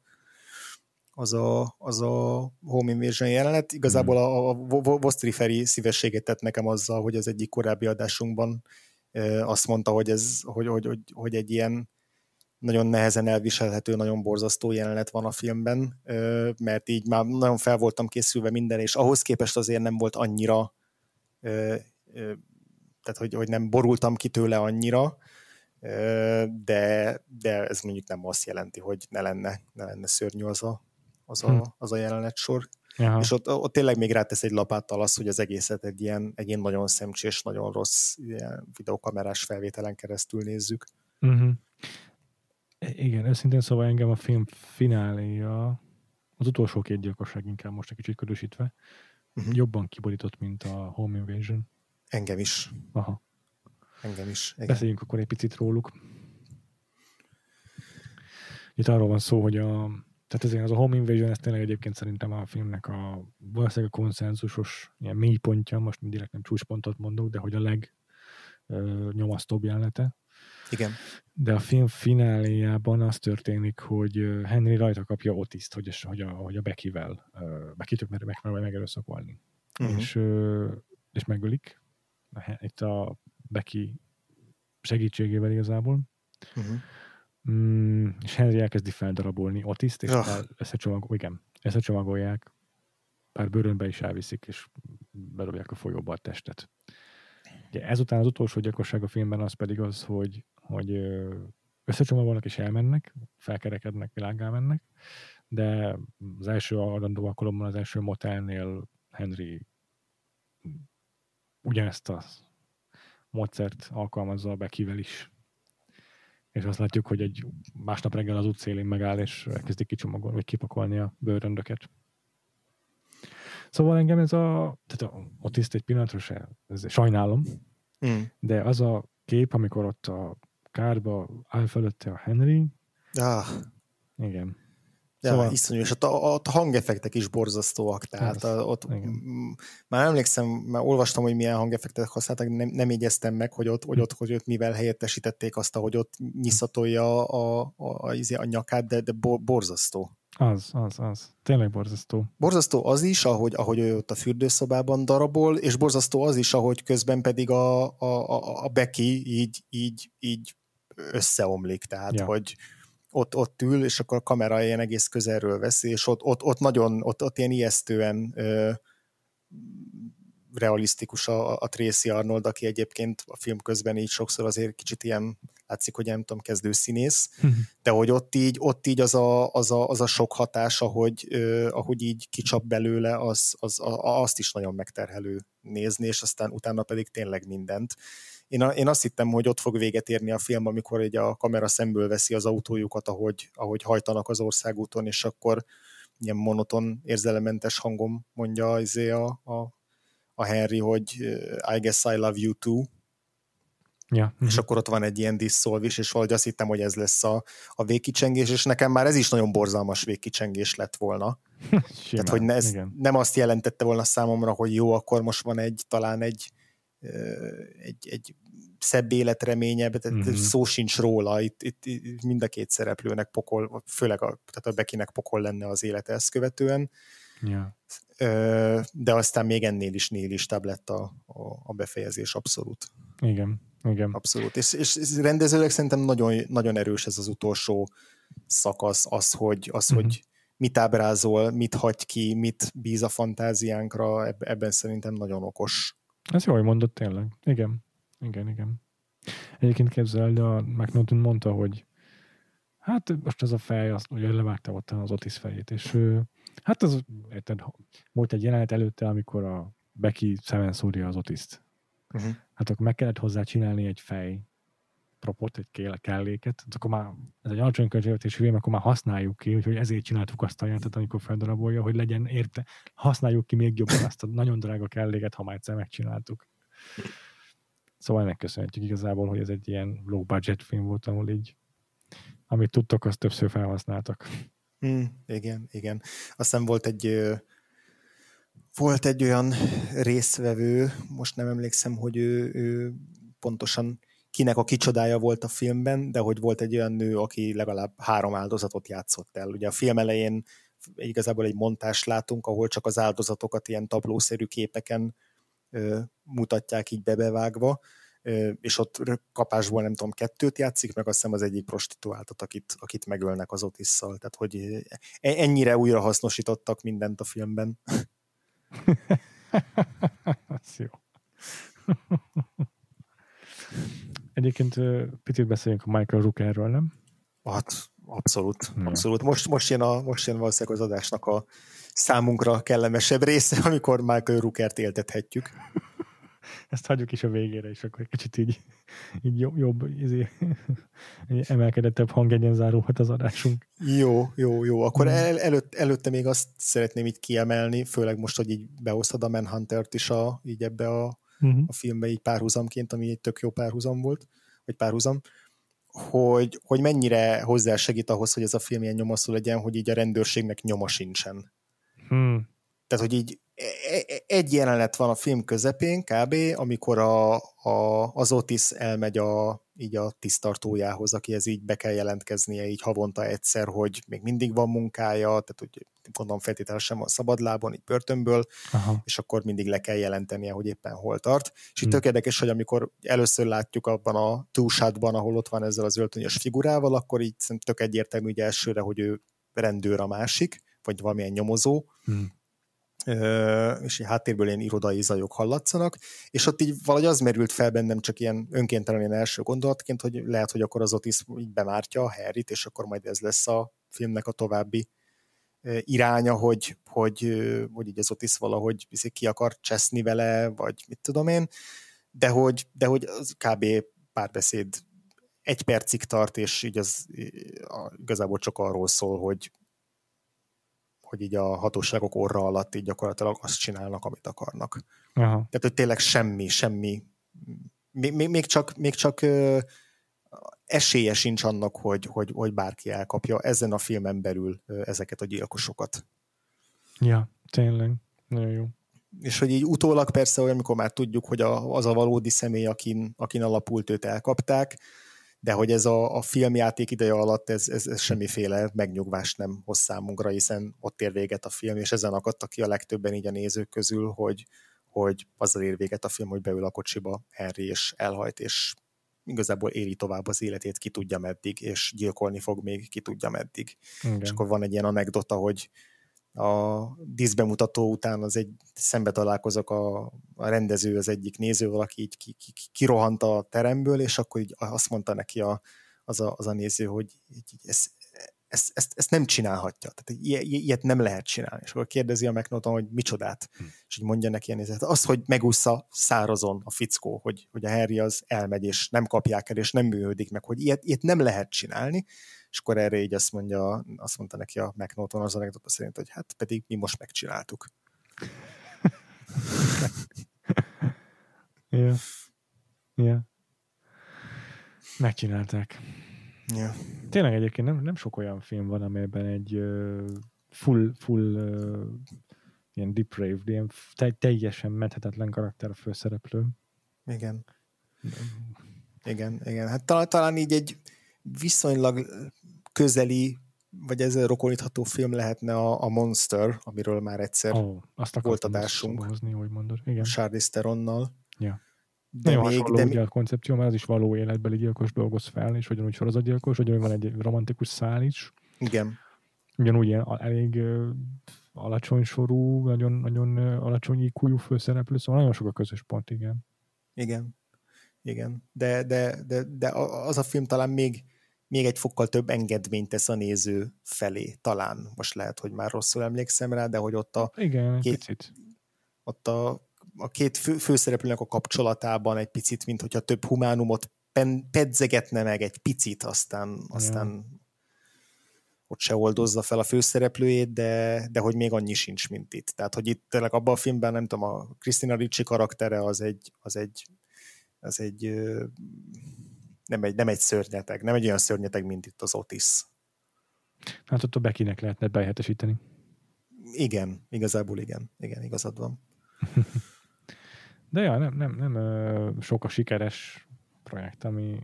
Speaker 2: az a, az a Home Invasion jelenet. Igazából a, a Vostri Feri szívességet tett nekem azzal, hogy az egyik korábbi adásunkban azt mondta, hogy, ez, hogy, hogy, hogy, hogy egy ilyen nagyon nehezen elviselhető, nagyon borzasztó jelenet van a filmben, mert így már nagyon fel voltam készülve minden, és ahhoz képest azért nem volt annyira tehát hogy, hogy nem borultam ki tőle annyira, de, de ez mondjuk nem azt jelenti, hogy ne lenne, ne lenne szörnyű az a, az a, hm. az a jelenet sor. Aha. És ott, ott tényleg még rátesz egy lapáttal az, hogy az egészet egy ilyen, egy ilyen nagyon szemcsés, nagyon rossz ilyen videokamerás felvételen keresztül nézzük.
Speaker 1: Uh-huh. Igen, őszintén szóval engem a film fináléja, az utolsó két gyilkosság inkább most egy kicsit körösítve, uh-huh. jobban kiborított, mint a Home Invasion.
Speaker 2: Engem is.
Speaker 1: Aha.
Speaker 2: Engem is.
Speaker 1: Igen. Beszéljünk akkor egy picit róluk. Itt arról van szó, hogy a, tehát ezért az a Home Invasion, ez tényleg egyébként szerintem a filmnek a valószínűleg a konszenzusos ilyen mélypontja, most direkt nem csúcspontot mondok, de hogy a leg ö, nyomasztóbb jelenete.
Speaker 2: Igen.
Speaker 1: De a film fináléjában az történik, hogy Henry rajta kapja Otiszt, hogy, hogy a, hogy a Beckyvel, Becky-tök meg, megpróbálja megerőszakolni. Uh-huh. És, uh, és megölik, itt a Becky segítségével igazából. Uh-huh. Mm, és Henry elkezdi feldarabolni Otiszt, és oh. összecsomagol, igen, összecsomagolják, pár bőrönbe is elviszik, és berobják a folyóba a testet. Ugye ezután az utolsó gyilkosság a filmben az pedig az, hogy, hogy összecsomagolnak és elmennek, felkerekednek, világgá mennek, de az első adandó alkalommal az első motelnél Henry ugyanezt a módszert alkalmazza a Bekivel is. És azt látjuk, hogy egy másnap reggel az útszélén megáll, és elkezdi kicsomagolni, vagy kipakolni a bőröndöket. Szóval engem ez a, tehát a, ott is egy pillanatra se, ez, sajnálom, mm. de az a kép, amikor ott a kárba áll fölötte a Henry,
Speaker 2: ah.
Speaker 1: igen.
Speaker 2: Ja, szóval... iszonyú, és ott a, a hangeffektek is borzasztóak, tehát a, ott igen. már emlékszem, már olvastam, hogy milyen hangeffektet használtak, nem, nem jegyeztem meg, hogy ott, hogy ott, hogy ott mivel helyettesítették azt, hogy ott nyiszatolja a, a, a, a, izé, a nyakát, de, de borzasztó.
Speaker 1: Az, az, az. Tényleg borzasztó.
Speaker 2: Borzasztó az is, ahogy, ahogy ő ott a fürdőszobában darabol, és borzasztó az is, ahogy közben pedig a, a, a, a Becky így, így, így összeomlik, tehát ja. hogy ott, ott ül, és akkor a kamera ilyen egész közelről veszi, és ott, ott, ott nagyon, ott, ott ilyen ijesztően ö, realisztikus a, a Tracy Arnold, aki egyébként a film közben így sokszor azért kicsit ilyen látszik, hogy nem tudom, kezdő színész, mhm. de hogy ott így, ott így az, a, az, a, az a sok hatás, ahogy, ö, ahogy így kicsap belőle, az, az, a, azt is nagyon megterhelő nézni, és aztán utána pedig tényleg mindent. Én, a, én azt hittem, hogy ott fog véget érni a film, amikor egy a kamera szemből veszi az autójukat, ahogy, ahogy hajtanak az országúton, és akkor ilyen monoton, érzelementes hangom mondja izé a, a, a Henry, hogy I guess I love you too,
Speaker 1: Ja.
Speaker 2: És uh-huh. akkor ott van egy ilyen diszolvis, és valahogy azt hittem, hogy ez lesz a, a végkicsengés, és nekem már ez is nagyon borzalmas végkicsengés lett volna. [laughs] Simán, Tehát, hogy ne, ez nem azt jelentette volna számomra, hogy jó, akkor most van egy, talán egy, egy, egy szebb életreményebb, tehát uh-huh. szó sincs róla, itt, itt, itt mind a két szereplőnek pokol, főleg a, tehát a Bekinek pokol lenne az élete ezt követően.
Speaker 1: Ja.
Speaker 2: De aztán még ennél is nihilistább lett a, a, a befejezés abszolút.
Speaker 1: Igen. Igen.
Speaker 2: Abszolút. És, és rendezőleg szerintem nagyon, nagyon erős ez az utolsó szakasz, az, hogy, az, uh-huh. hogy mit ábrázol, mit hagy ki, mit bíz a fantáziánkra, ebben szerintem nagyon okos.
Speaker 1: Ez jó, hogy mondott tényleg. Igen. Igen, igen. Egyébként képzel, de a McNaughton mondta, hogy hát most ez a fej, azt ugye levágta ott az Otis fejét, és ő, hát az, érted, volt egy jelenet előtte, amikor a Becky szemen szúrja az Otiszt. Uh-huh hát akkor meg kellett hozzá csinálni egy fej propot, egy kelléket, hát akkor már ez egy alacsony költségvetésű film, akkor már használjuk ki, úgyhogy ezért csináltuk azt a jelentet, amikor feldarabolja, hogy legyen érte, használjuk ki még jobban azt a nagyon drága kelléket, ha már egyszer megcsináltuk. Szóval ennek köszönhetjük igazából, hogy ez egy ilyen low budget film volt, ahol így amit tudtok, azt többször felhasználtak.
Speaker 2: Mm, igen, igen. Aztán volt egy volt egy olyan részvevő, most nem emlékszem, hogy ő, ő pontosan kinek a kicsodája volt a filmben, de hogy volt egy olyan nő, aki legalább három áldozatot játszott el. Ugye a film elején igazából egy montást látunk, ahol csak az áldozatokat ilyen tablószerű képeken ö, mutatják így bebevágva, ö, és ott kapásból nem tudom, kettőt játszik, meg azt hiszem az egyik prostituáltat, akit, akit megölnek az Otisszal. Tehát, hogy e, ennyire újra hasznosítottak mindent a filmben. [laughs]
Speaker 1: Ez jó. [laughs] Egyébként picit beszéljünk a Michael Rookerről, nem?
Speaker 2: Hát, abszolút. abszolút. Most, most, jön a, most jön valószínűleg az adásnak a számunkra kellemesebb része, [laughs] amikor Michael Rookert éltethetjük. [laughs]
Speaker 1: Ezt hagyjuk is a végére, és akkor egy kicsit így, így jobb, jobb izé, [laughs] emelkedettebb hangjegyen zárulhat az adásunk.
Speaker 2: Jó, jó, jó. Akkor mm. el, előtt, előtte még azt szeretném így kiemelni, főleg most, hogy így behoztad a Manhunter-t is a, így ebbe a, mm-hmm. a filmbe így párhuzamként, ami egy tök jó párhuzam volt, vagy párhuzam, hogy, hogy mennyire hozzásegít ahhoz, hogy ez a film ilyen nyomasztó legyen, hogy így a rendőrségnek nyoma sincsen.
Speaker 1: Hmm.
Speaker 2: Tehát, hogy így E, e, egy jelenet van a film közepén kb., amikor a, a, az Otis elmegy a, így a tisztartójához, akihez így be kell jelentkeznie így havonta egyszer, hogy még mindig van munkája, tehát hogy gondolom feltételesen van szabadlábon, így börtönből, Aha. és akkor mindig le kell jelentenie, hogy éppen hol tart. És hmm. itt tök érdekes, hogy amikor először látjuk abban a túlsátban, ahol ott van ezzel az öltönyös figurával, akkor így tök egyértelmű ugye elsőre, hogy ő rendőr a másik, vagy valamilyen nyomozó, hmm és háttérből ilyen irodai zajok hallatszanak, és ott így valahogy az merült fel bennem csak ilyen önkéntelen ilyen első gondolatként, hogy lehet, hogy akkor az Otis így bemártja a Harryt, és akkor majd ez lesz a filmnek a további iránya, hogy, hogy, hogy így az Otis valahogy ki akar cseszni vele, vagy mit tudom én, de hogy, de hogy az kb. párbeszéd egy percig tart, és így az igazából csak arról szól, hogy hogy így a hatóságok orra alatt így gyakorlatilag azt csinálnak, amit akarnak.
Speaker 1: Aha.
Speaker 2: Tehát, hogy tényleg semmi, semmi, még, még, még csak, még csak esélye sincs annak, hogy, hogy, hogy bárki elkapja ezen a filmen belül ezeket a gyilkosokat.
Speaker 1: Ja, tényleg. Nagyon jó.
Speaker 2: És hogy így utólag persze olyan, amikor már tudjuk, hogy a, az a valódi személy, akin, akin alapult őt elkapták, de hogy ez a, a filmjáték ideje alatt ez, ez, ez semmiféle megnyugvást nem hoz számunkra, hiszen ott ér véget a film, és ezen akadtak ki a legtöbben így a nézők közül, hogy, hogy azzal ér véget a film, hogy beül a kocsiba Henry, és elhajt, és igazából éli tovább az életét, ki tudja meddig, és gyilkolni fog még ki tudja meddig. Igen. És akkor van egy ilyen anekdota, hogy a díszbemutató után az egy szembe találkozok a, a rendező, az egyik nézővel, aki így ki, ki, kirohant a teremből, és akkor így azt mondta neki a, az, a, az a néző, hogy így, így, ez, ezt, ezt, ezt nem csinálhatja. Tehát ilyet nem lehet csinálni. És akkor kérdezi a McNaughton, hogy micsodát. Hm. És így mondja neki ilyen nézet. Az, hogy megúszza szárazon a fickó, hogy, hogy a Harry az elmegy, és nem kapják el, és nem működik meg, hogy ilyet, ilyet nem lehet csinálni. És akkor erre így azt, mondja, azt mondta neki a McNaughton az anekdota szerint, hogy hát pedig mi most megcsináltuk. [laughs]
Speaker 1: ja. Ja. Megcsinálták.
Speaker 2: Yeah.
Speaker 1: Tényleg egyébként nem, nem sok olyan film van, amelyben egy uh, full, full uh, ilyen depraved, ilyen te, teljesen menthetetlen karakter a főszereplő.
Speaker 2: Igen. Igen, igen. Hát talán, talán így egy viszonylag közeli, vagy ezzel rokonítható film lehetne a, a Monster, amiről már egyszer oh, azt volt adásunk.
Speaker 1: Hozni, hogy mondod. Igen.
Speaker 2: Charlize Theronnal.
Speaker 1: Ja. De Nagyon még, de ugye a koncepció, mert az is való életbeli gyilkos dolgoz fel, és ugyanúgy sorozatgyilkos, ugyanúgy van egy romantikus szál is.
Speaker 2: Igen.
Speaker 1: Ugyanúgy ilyen elég alacsony sorú, nagyon, nagyon alacsony iq főszereplő, szóval nagyon sok a közös pont, igen.
Speaker 2: Igen. Igen. De, de, de, de az a film talán még, még egy fokkal több engedményt tesz a néző felé, talán. Most lehet, hogy már rosszul emlékszem rá, de hogy ott a...
Speaker 1: Igen, két, picit.
Speaker 2: Ott a a két fő, főszereplőnek a kapcsolatában egy picit, mint hogyha több humánumot pen, pedzegetne meg egy picit, aztán, aztán ott se oldozza fel a főszereplőjét, de, de hogy még annyi sincs, mint itt. Tehát, hogy itt tényleg abban a filmben, nem tudom, a Christina Ricci karaktere az egy, az egy, az egy nem egy, nem egy szörnyeteg, nem egy olyan szörnyeteg, mint itt az Otis.
Speaker 1: Hát ott a Bekinek lehetne behelyettesíteni.
Speaker 2: Igen, igazából igen. Igen, igazad van. [laughs]
Speaker 1: De ja, nem, nem, nem sok a sikeres projekt, ami,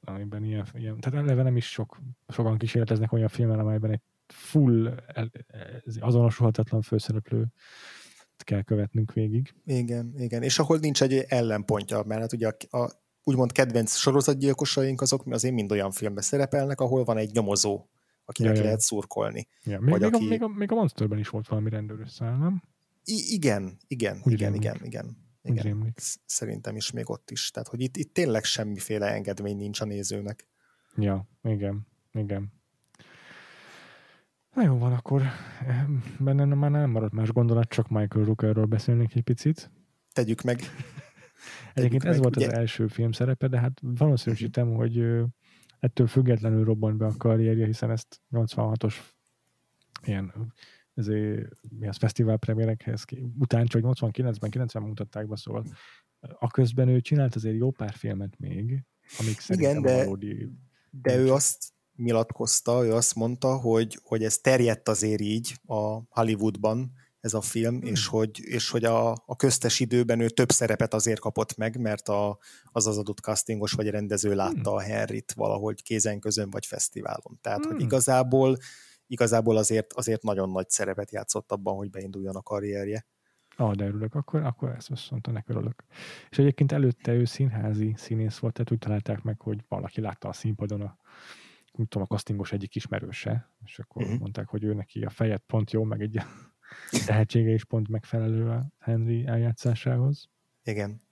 Speaker 1: amiben ilyen, ilyen, tehát eleve nem is sok, sokan kísérleteznek olyan filmen, amelyben egy full, azonosulhatatlan főszereplő kell követnünk végig.
Speaker 2: Igen, igen, és ahol nincs egy ellenpontja, mert hát ugye a, a úgymond kedvenc sorozatgyilkosaink azok azért mind olyan filmben szerepelnek, ahol van egy nyomozó, akinek ja, lehet szurkolni.
Speaker 1: Ja, még, Vagy még, aki... a, még, a, még a Monsterben is volt valami rendőrös szál, nem?
Speaker 2: I- igen, igen, Úgy igen, igen, igen. Igen, szerintem is még ott is. Tehát, hogy itt, itt tényleg semmiféle engedmény nincs a nézőnek.
Speaker 1: Ja, igen, igen. Na jó van, akkor eh, benne már nem maradt más gondolat, csak Michael Rookerről beszélnék egy picit.
Speaker 2: Tegyük meg.
Speaker 1: Egyébként ez volt ugye? az első film szerepe, de hát valószínűsítem, hogy ettől függetlenül robbant be a karrierje, hiszen ezt 86-os ilyen ezért, mi az fesztivál premierekhez után, csak 89-ben, 90 mutatták be, szóval közben ő csinált azért jó pár filmet még, amik szerintem Igen, de, valódi...
Speaker 2: De ő azt nyilatkozta, ő azt mondta, hogy, hogy ez terjedt azért így a Hollywoodban, ez a film, hmm. és hogy, és hogy a, a köztes időben ő több szerepet azért kapott meg, mert a, az az adott castingos vagy rendező látta hmm. a Henryt valahogy kézen közön vagy fesztiválon. Tehát, hmm. hogy igazából igazából azért, azért nagyon nagy szerepet játszott abban, hogy beinduljon a karrierje.
Speaker 1: Ah, de örülök, akkor, akkor ezt azt mondta, nek örülök. És egyébként előtte ő színházi színész volt, tehát úgy találták meg, hogy valaki látta a színpadon a, úgy tudom, a castingos egyik ismerőse, és akkor uh-huh. mondták, hogy ő neki a fejet pont jó, meg egy tehetsége is pont megfelelő a Henry eljátszásához.
Speaker 2: Igen.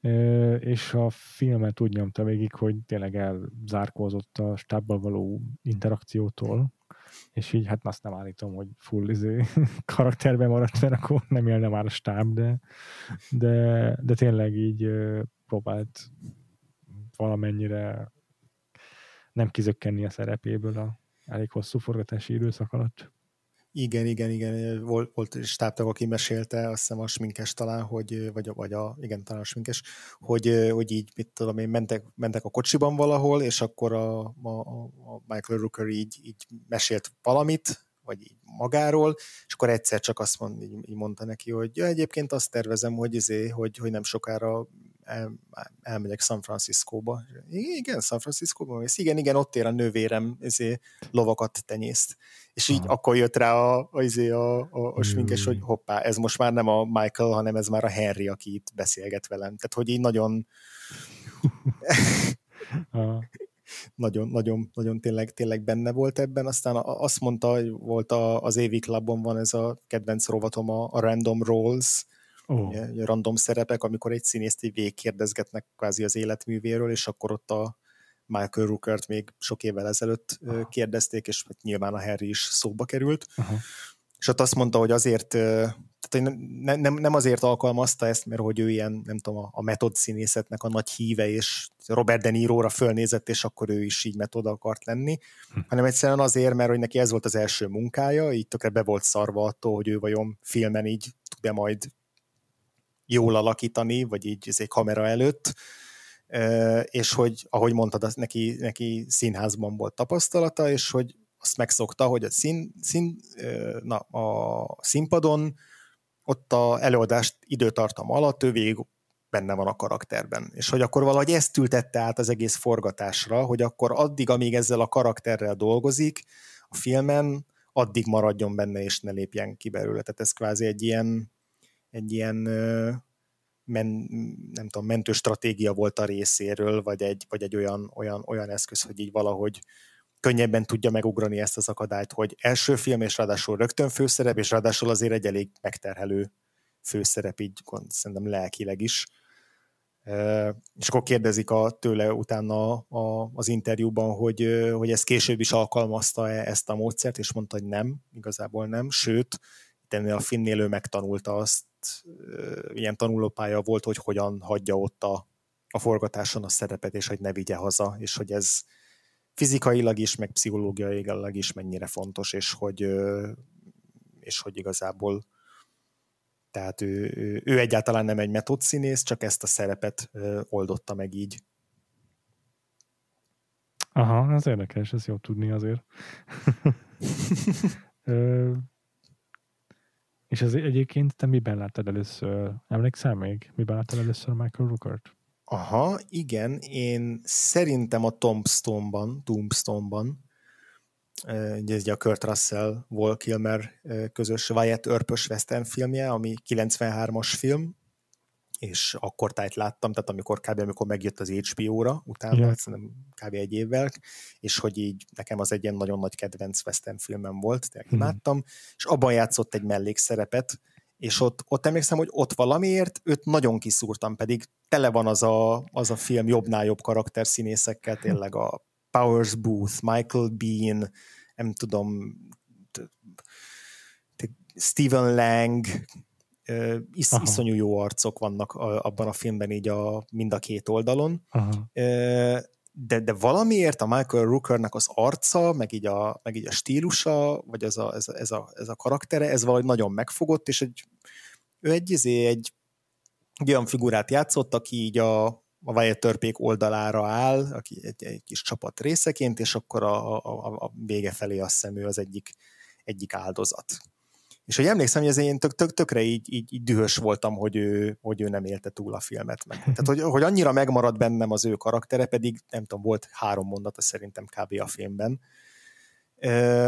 Speaker 1: E, és a filmet úgy nyomta végig, hogy tényleg elzárkózott a stábbal való interakciótól, és így hát azt nem állítom, hogy full izé, [laughs] karakterben maradt, mert akkor nem élne már a stáb, de, de, de tényleg így próbált valamennyire nem kizökkenni a szerepéből a elég hosszú forgatási időszak alatt.
Speaker 2: Igen, igen, igen. Volt, volt stábtag, aki mesélte, azt hiszem a sminkes talán, hogy, vagy, a, vagy a, igen, talán a sminkes, hogy, hogy így, mit tudom én, mentek, mentek a kocsiban valahol, és akkor a, a, a Michael Rooker így, így mesélt valamit, vagy így magáról, és akkor egyszer csak azt mond, így, így mondta neki, hogy ja, egyébként azt tervezem, hogy, izé, hogy, hogy nem sokára el, elmegyek San Franciscóba. Igen, San Franciscóba? És igen, igen, ott ér a nővérem izé, lovakat tenyészt. És így Aha. akkor jött rá a, a, izé, a, a, a sminkes, hogy hoppá, ez most már nem a Michael, hanem ez már a Henry, aki itt beszélget velem. Tehát, hogy így nagyon [laughs] nagyon, nagyon, nagyon tényleg, tényleg benne volt ebben. Aztán azt mondta, hogy volt a, az Évi Clubon van ez a kedvenc rovatom, a, a Random Rolls, oh. ugye, random szerepek, amikor egy színészt így végigkérdezgetnek kvázi az életművéről, és akkor ott a Michael Rookert még sok évvel ezelőtt uh-huh. kérdezték, és hát nyilván a Harry is szóba került. Uh-huh. És ott azt mondta, hogy azért tehát ne, nem, nem azért alkalmazta ezt, mert hogy ő ilyen, nem tudom, a, metod színészetnek a nagy híve, és Robert De Niro-ra fölnézett, és akkor ő is így metod akart lenni, hm. hanem egyszerűen azért, mert hogy neki ez volt az első munkája, így tökre be volt szarva attól, hogy ő vajon filmen így tud-e majd jól alakítani, vagy így egy kamera előtt, és hogy, ahogy mondtad, az neki, neki színházban volt tapasztalata, és hogy azt megszokta, hogy a, szín, szín, na, a színpadon ott a előadást időtartam alatt ő végig benne van a karakterben. És hogy akkor valahogy ezt ültette át az egész forgatásra, hogy akkor addig, amíg ezzel a karakterrel dolgozik a filmen, addig maradjon benne, és ne lépjen ki belőle. Tehát ez kvázi egy ilyen, egy ilyen men, nem tudom, mentő stratégia volt a részéről, vagy egy, vagy egy olyan, olyan, olyan eszköz, hogy így valahogy könnyebben tudja megugrani ezt az akadályt, hogy első film, és ráadásul rögtön főszerep, és ráadásul azért egy elég megterhelő főszerep, így szerintem lelkileg is. És akkor kérdezik a, tőle utána a, az interjúban, hogy, hogy ezt később is alkalmazta -e ezt a módszert, és mondta, hogy nem, igazából nem, sőt, itt ennél a finnél ő megtanulta azt, ilyen tanulópálya volt, hogy hogyan hagyja ott a, a forgatáson a szerepet, és hogy ne vigye haza, és hogy ez, fizikailag is, meg pszichológiailag is mennyire fontos, és hogy, és hogy igazából tehát ő, ő, ő egyáltalán nem egy metódszínész, csak ezt a szerepet oldotta meg így.
Speaker 1: Aha, ez érdekes, ez jó tudni azért. [laughs] És az egyébként te miben láttad először? Emlékszel még? Miben láttad először Michael Rookert?
Speaker 2: Aha, igen, én szerintem a Tombstone-ban, Tombstone-ban, ugye ez a Kurt Russell, Wall Kilmer közös Wyatt Örpös western filmje, ami 93-as film, és akkor tájt láttam, tehát amikor kb. amikor megjött az HBO-ra, utána, yeah. szerintem kb. egy évvel, és hogy így nekem az egy ilyen nagyon nagy kedvenc western filmem volt, tényleg mm. imádtam, és abban játszott egy mellékszerepet, és ott, ott emlékszem, hogy ott valamiért őt nagyon kiszúrtam, pedig tele van az a, az a film jobbnál jobb karakterszínészekkel, tényleg a Powers Booth, Michael Bean, nem tudom, Stephen Lang, is, iszonyú jó arcok vannak abban a filmben így a, mind a két oldalon. Aha de, de valamiért a Michael Rookernek az arca, meg így a, meg így a stílusa, vagy ez a, ez, a, ez, a, ez a karaktere, ez valahogy nagyon megfogott, és egy, ő egy, izé, egy, egy olyan figurát játszott, aki így a, a Wyatt törpék oldalára áll, aki egy, egy kis csapat részeként, és akkor a, a, a vége felé azt hiszem ő az egyik, egyik áldozat. És hogy emlékszem, hogy ez én tök, tök, tökre így, így, így dühös voltam, hogy ő, hogy ő nem élte túl a filmet meg. Tehát, hogy, hogy annyira megmaradt bennem az ő karaktere, pedig nem tudom, volt három mondata szerintem kb. a filmben,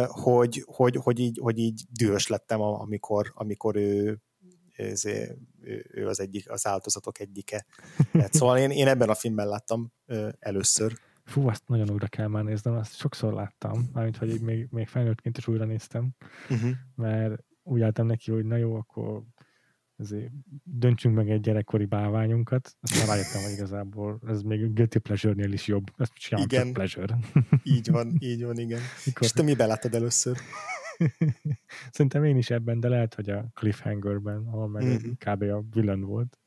Speaker 2: hogy, hogy, hogy, így, hogy így dühös lettem, amikor, amikor ő, ez, ő, az egyik, az áldozatok egyike. Tehát, szóval én, én ebben a filmben láttam először.
Speaker 1: Fú, azt nagyon újra kell már néznem, azt sokszor láttam, mármint, hogy még, még felnőttként is újra néztem, uh-huh. mert úgy álltam neki, hogy na jó, akkor ezért döntsünk meg egy gyerekkori bálványunkat. Aztán rájöttem, hogy igazából ez még Guilty Pleasure-nél is jobb. Ezt csinálom igen. csak Pleasure.
Speaker 2: így van, így van, igen. Mikor... És te miben láttad először? [laughs]
Speaker 1: Szerintem én is ebben, de lehet, hogy a Cliffhangerben, ahol meg mm-hmm. kb. a villain volt.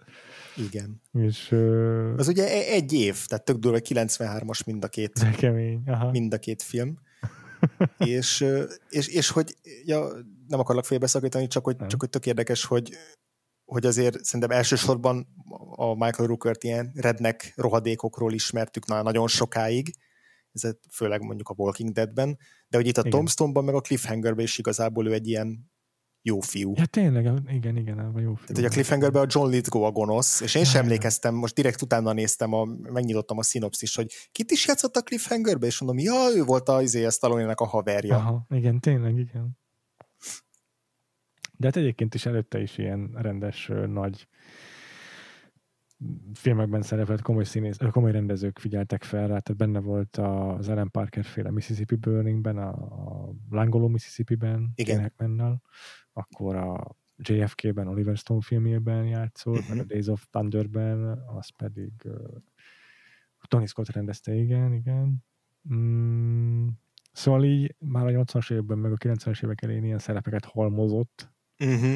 Speaker 2: Igen.
Speaker 1: És, uh...
Speaker 2: Az ugye e- egy év, tehát tök durva, 93-as mind a két,
Speaker 1: kemény. Aha.
Speaker 2: mind a két film. [laughs] és, és, és hogy ja, nem akarlak félbeszakítani, csak hogy, csak hogy tök érdekes, hogy, hogy azért szerintem elsősorban a Michael Rooker-t ilyen rednek rohadékokról ismertük na, nagyon sokáig, ez főleg mondjuk a Walking Deadben, de hogy itt a igen. Tombstone-ban meg a Cliffhangerben is igazából ő egy ilyen jó fiú.
Speaker 1: Ja, tényleg, igen, igen, a jó fiú.
Speaker 2: Tehát, hogy a Cliffhangerben a John Lithgow a gonosz, és én ja, sem emlékeztem, most direkt utána néztem, a, megnyitottam a szinopszis, hogy kit is játszott a Cliffhangerben, és mondom, ja, ő volt a, izé, a stallone a haverja.
Speaker 1: Aha, igen, tényleg, igen. De hát egyébként is előtte is ilyen rendes, nagy filmekben szerepelt komoly, színész, komoly rendezők figyeltek fel rá, tehát benne volt az Ellen Parker féle Mississippi Burningben, a, a Langoló Mississippi-ben, Igen. Mennel, akkor a JFK-ben, Oliver Stone filmjében játszott, uh-huh. meg a mhm. Days of Thunder-ben, az pedig uh, Tony Scott rendezte, igen, igen. Mm, szóval így már a 80-as években, meg a 90-es évek elején ilyen szerepeket halmozott, uh-huh.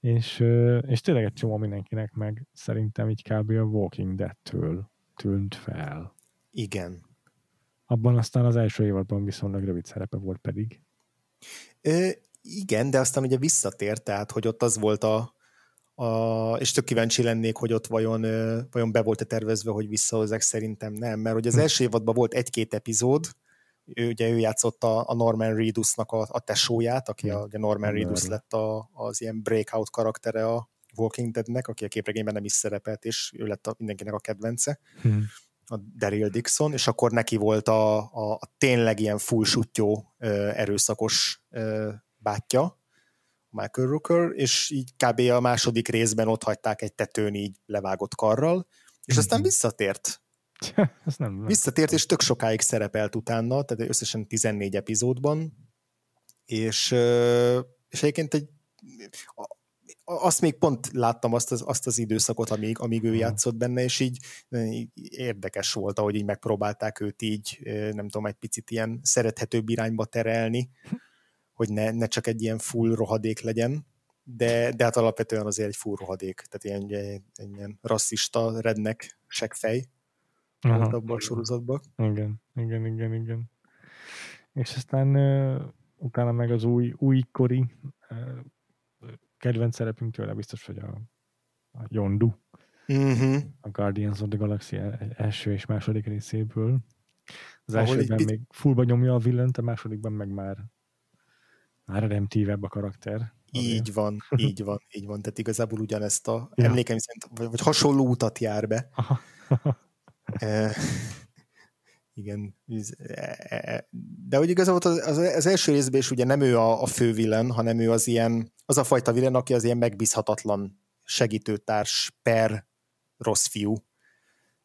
Speaker 1: és, és tényleg egy csomó mindenkinek meg szerintem így kb. a Walking Dead-től tűnt fel.
Speaker 2: Igen.
Speaker 1: Abban aztán az első évadban viszonylag rövid szerepe volt pedig.
Speaker 2: Ö, igen, de aztán ugye visszatért, tehát hogy ott az volt a, a és tök kíváncsi lennék, hogy ott vajon, vajon be volt-e tervezve, hogy visszahozzák, szerintem nem, mert hogy az hm. első évadban volt egy-két epizód, ő, ugye ő játszotta a Norman Reedusnak a, a tesóját, aki a, a Norman Reedus lett a, az ilyen breakout karaktere a Walking Deadnek, aki a képregényben nem is szerepelt, és ő lett a, mindenkinek a kedvence. Hmm a Daryl Dixon, és akkor neki volt a, a, a tényleg ilyen full sutyó, erőszakos bátyja, Michael Rooker, és így kb. a második részben ott hagyták egy tetőn így levágott karral, és aztán mhm. visszatért.
Speaker 1: Ez nem, nem.
Speaker 2: Visszatért, és tök sokáig szerepelt utána, tehát összesen 14 epizódban, és, és egyébként egy, azt még pont láttam azt az, azt az időszakot, amíg, amíg ő játszott benne, és így, így érdekes volt, ahogy így megpróbálták őt így, nem tudom, egy picit ilyen szerethetőbb irányba terelni, hogy ne, ne csak egy ilyen full rohadék legyen, de, de hát alapvetően azért egy full rohadék, tehát ilyen, ilyen, ilyen rasszista, rednek, seggfej volt abban a sorozatban.
Speaker 1: Igen, igen, igen, igen. És aztán uh, utána meg az új, újkori uh, kedvenc szerepünk tőle biztos, hogy a, a Yondu. Uh-huh. A Guardians of the Galaxy első és második részéből. Az Ahol elsőben még fullba nyomja a villent, a másodikban meg már már redemptívebb a karakter.
Speaker 2: Így van, [laughs] így van, így van. Tehát igazából ugyanezt a ja. emlékeim szerint, vagy, vagy hasonló utat jár be. [laughs] e, igen. E, e, de hogy igazából az, az, első részben is ugye nem ő a, a fő villen, hanem ő az ilyen, az a fajta villen, aki az ilyen megbízhatatlan segítőtárs per rossz fiú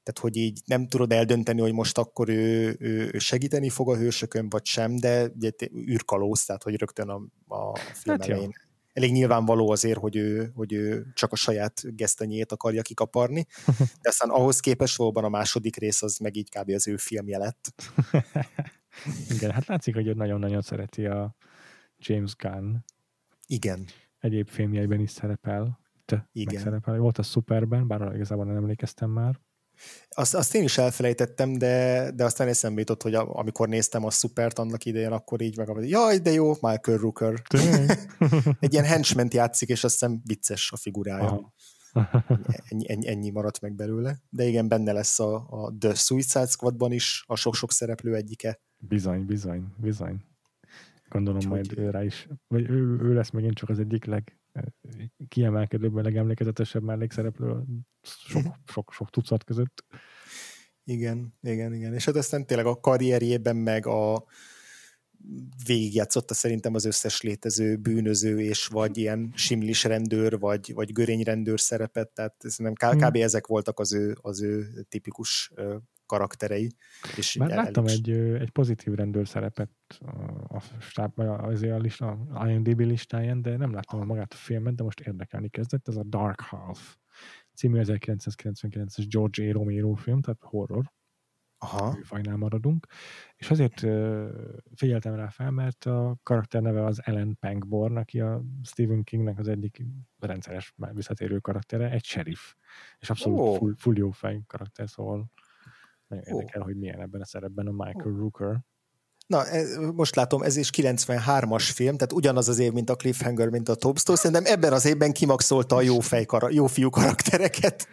Speaker 2: tehát hogy így nem tudod eldönteni, hogy most akkor ő, ő, ő segíteni fog a hősökön, vagy sem, de ugye űrkalóz, tehát hogy rögtön a, a film hát elején jó. Elég nyilvánvaló azért, hogy ő, hogy ő csak a saját gesztenyét akarja kikaparni, [laughs] de aztán ahhoz képest valóban a második rész az meg így kb. az ő filmje lett. [laughs]
Speaker 1: Igen, hát látszik, hogy ő nagyon-nagyon szereti a James Gunn.
Speaker 2: Igen.
Speaker 1: Egyéb filmjeiben is szerepel. Te Igen. Szerepel. Volt a Superben, bár igazából nem emlékeztem már.
Speaker 2: Azt, azt én is elfelejtettem, de, de aztán eszembe jutott, hogy a, amikor néztem a szupert annak idején, akkor így meg, jaj, de jó, Michael Rooker. [laughs] Egy ilyen henchman játszik, és azt hiszem vicces a figurája. ennyi, ennyi, ennyi maradt meg belőle. De igen, benne lesz a, a The Suicide Squadban is a sok-sok szereplő egyike.
Speaker 1: Bizony, bizony, bizony. Gondolom Úgy, majd ő rá is, vagy ő, ő lesz megint csak az egyik leg kiemelkedőbb, legemlékezetesebb mellékszereplő sok, sok, sok tucat között.
Speaker 2: Igen, igen, igen. És hát aztán tényleg a karrierjében meg a végigjátszotta szerintem az összes létező bűnöző, és vagy [laughs] ilyen simlis rendőr, vagy, vagy görényrendőr szerepet, tehát szerintem kb. Hmm. ezek voltak az ő, az ő tipikus karakterei.
Speaker 1: És Már láttam is... egy, egy pozitív rendőr szerepet a, stáb, az a, lista, a IMDb listáján, de nem láttam magát a filmet, de most érdekelni kezdett. Ez a Dark Half című 1999-es George A. Romero film, tehát horror. Aha. Fajnál maradunk. És azért figyeltem rá fel, mert a karakter neve az Ellen Pangborn, aki a Stephen Kingnek az egyik rendszeres visszatérő karaktere, egy sheriff. És abszolút oh. full, full jó fej karakter, szóval nagyon oh. érdekel, hogy milyen ebben a szerepben a Michael oh. Rooker.
Speaker 2: Na, e, most látom, ez is 93-as film, tehát ugyanaz az év, mint a Cliffhanger, mint a Tombstone. Szerintem ebben az évben kimaxolta a jó, fej, jó fiú karaktereket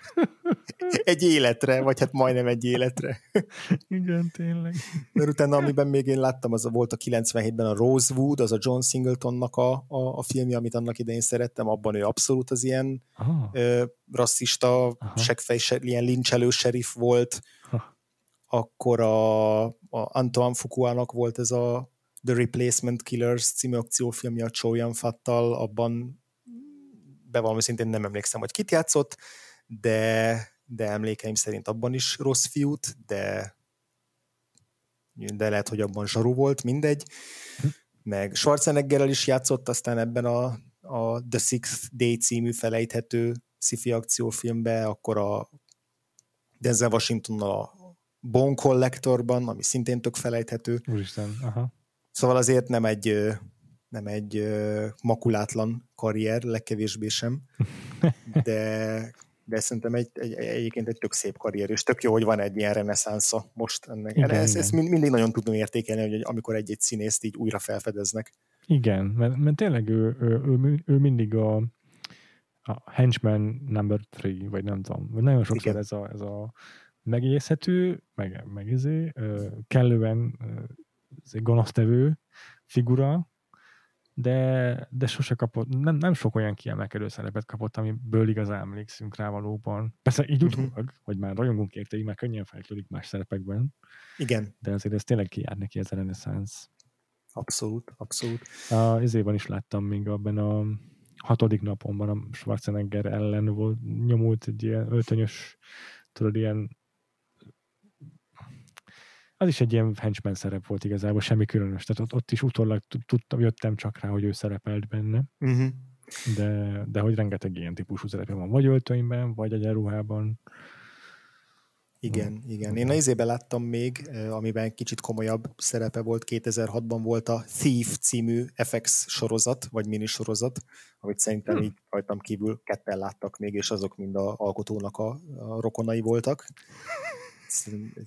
Speaker 2: [laughs] egy életre, vagy hát majdnem egy életre.
Speaker 1: Igen, tényleg.
Speaker 2: Mert utána, amiben még én láttam, az volt a 97-ben a Rosewood, az a John Singletonnak a, a, a filmje, amit annak idején szerettem, abban ő abszolút az ilyen ah. ö, rasszista, seggfej, ilyen lincselő sheriff volt. Akkor a, a Antoine Fuqua-nak volt ez a The Replacement Killers című akciófilmje a Chow Yun-Fattal, abban bevallom szintén nem emlékszem, hogy kit játszott, de, de emlékeim szerint abban is rossz fiút, de de lehet, hogy abban zsaru volt, mindegy. Meg Schwarzeneggerrel is játszott, aztán ebben a, a The Sixth Day című felejthető sci-fi akciófilmbe, akkor a Denzel Washingtonnal a Bone Collectorban, ami szintén tök felejthető.
Speaker 1: Úristen, aha.
Speaker 2: Szóval azért nem egy, nem egy makulátlan karrier, legkevésbé sem, [laughs] de, de szerintem egy, egy, egyébként egy tök szép karrier, és tök jó, hogy van egy ilyen reneszánsza most ennek. Igen, ezt, igen. ezt mindig nagyon tudom értékelni, hogy amikor egy-egy színészt így újra felfedeznek.
Speaker 1: Igen, mert, mert tényleg ő, ő, ő, ő mindig a, a henchman number three, vagy nem tudom, vagy nagyon sokszor Igen. ez a, ez a megészhető, meg, meg izé, kellően gonosztevő figura, de, de sose kapott, nem, nem sok olyan kiemelkedő szerepet kapott, amiből igazán emlékszünk rá valóban. Persze így uh-huh. utólag, hogy már rajongunk érte, így már könnyen fejlődik más szerepekben.
Speaker 2: Igen.
Speaker 1: De azért ez tényleg kijár neki ez a reneszánsz.
Speaker 2: Abszolút, abszolút.
Speaker 1: A izében is láttam még abban a hatodik napomban a Schwarzenegger ellen volt nyomult egy ilyen öltönyös, tudod, ilyen az is egy ilyen henchman szerep volt igazából, semmi különös. Tehát ott, ott is utólag tudtam, jöttem csak rá, hogy ő szerepelt benne. Uh-huh. De, de hogy rengeteg ilyen típusú szerepe van, vagy öltönyben, vagy egyenruhában.
Speaker 2: Igen, igen. Én a izében láttam még, amiben kicsit komolyabb szerepe volt, 2006-ban volt a Thief című FX sorozat, vagy minisorozat, amit szerintem hmm. így rajtam kívül ketten láttak még, és azok mind a alkotónak a, a rokonai voltak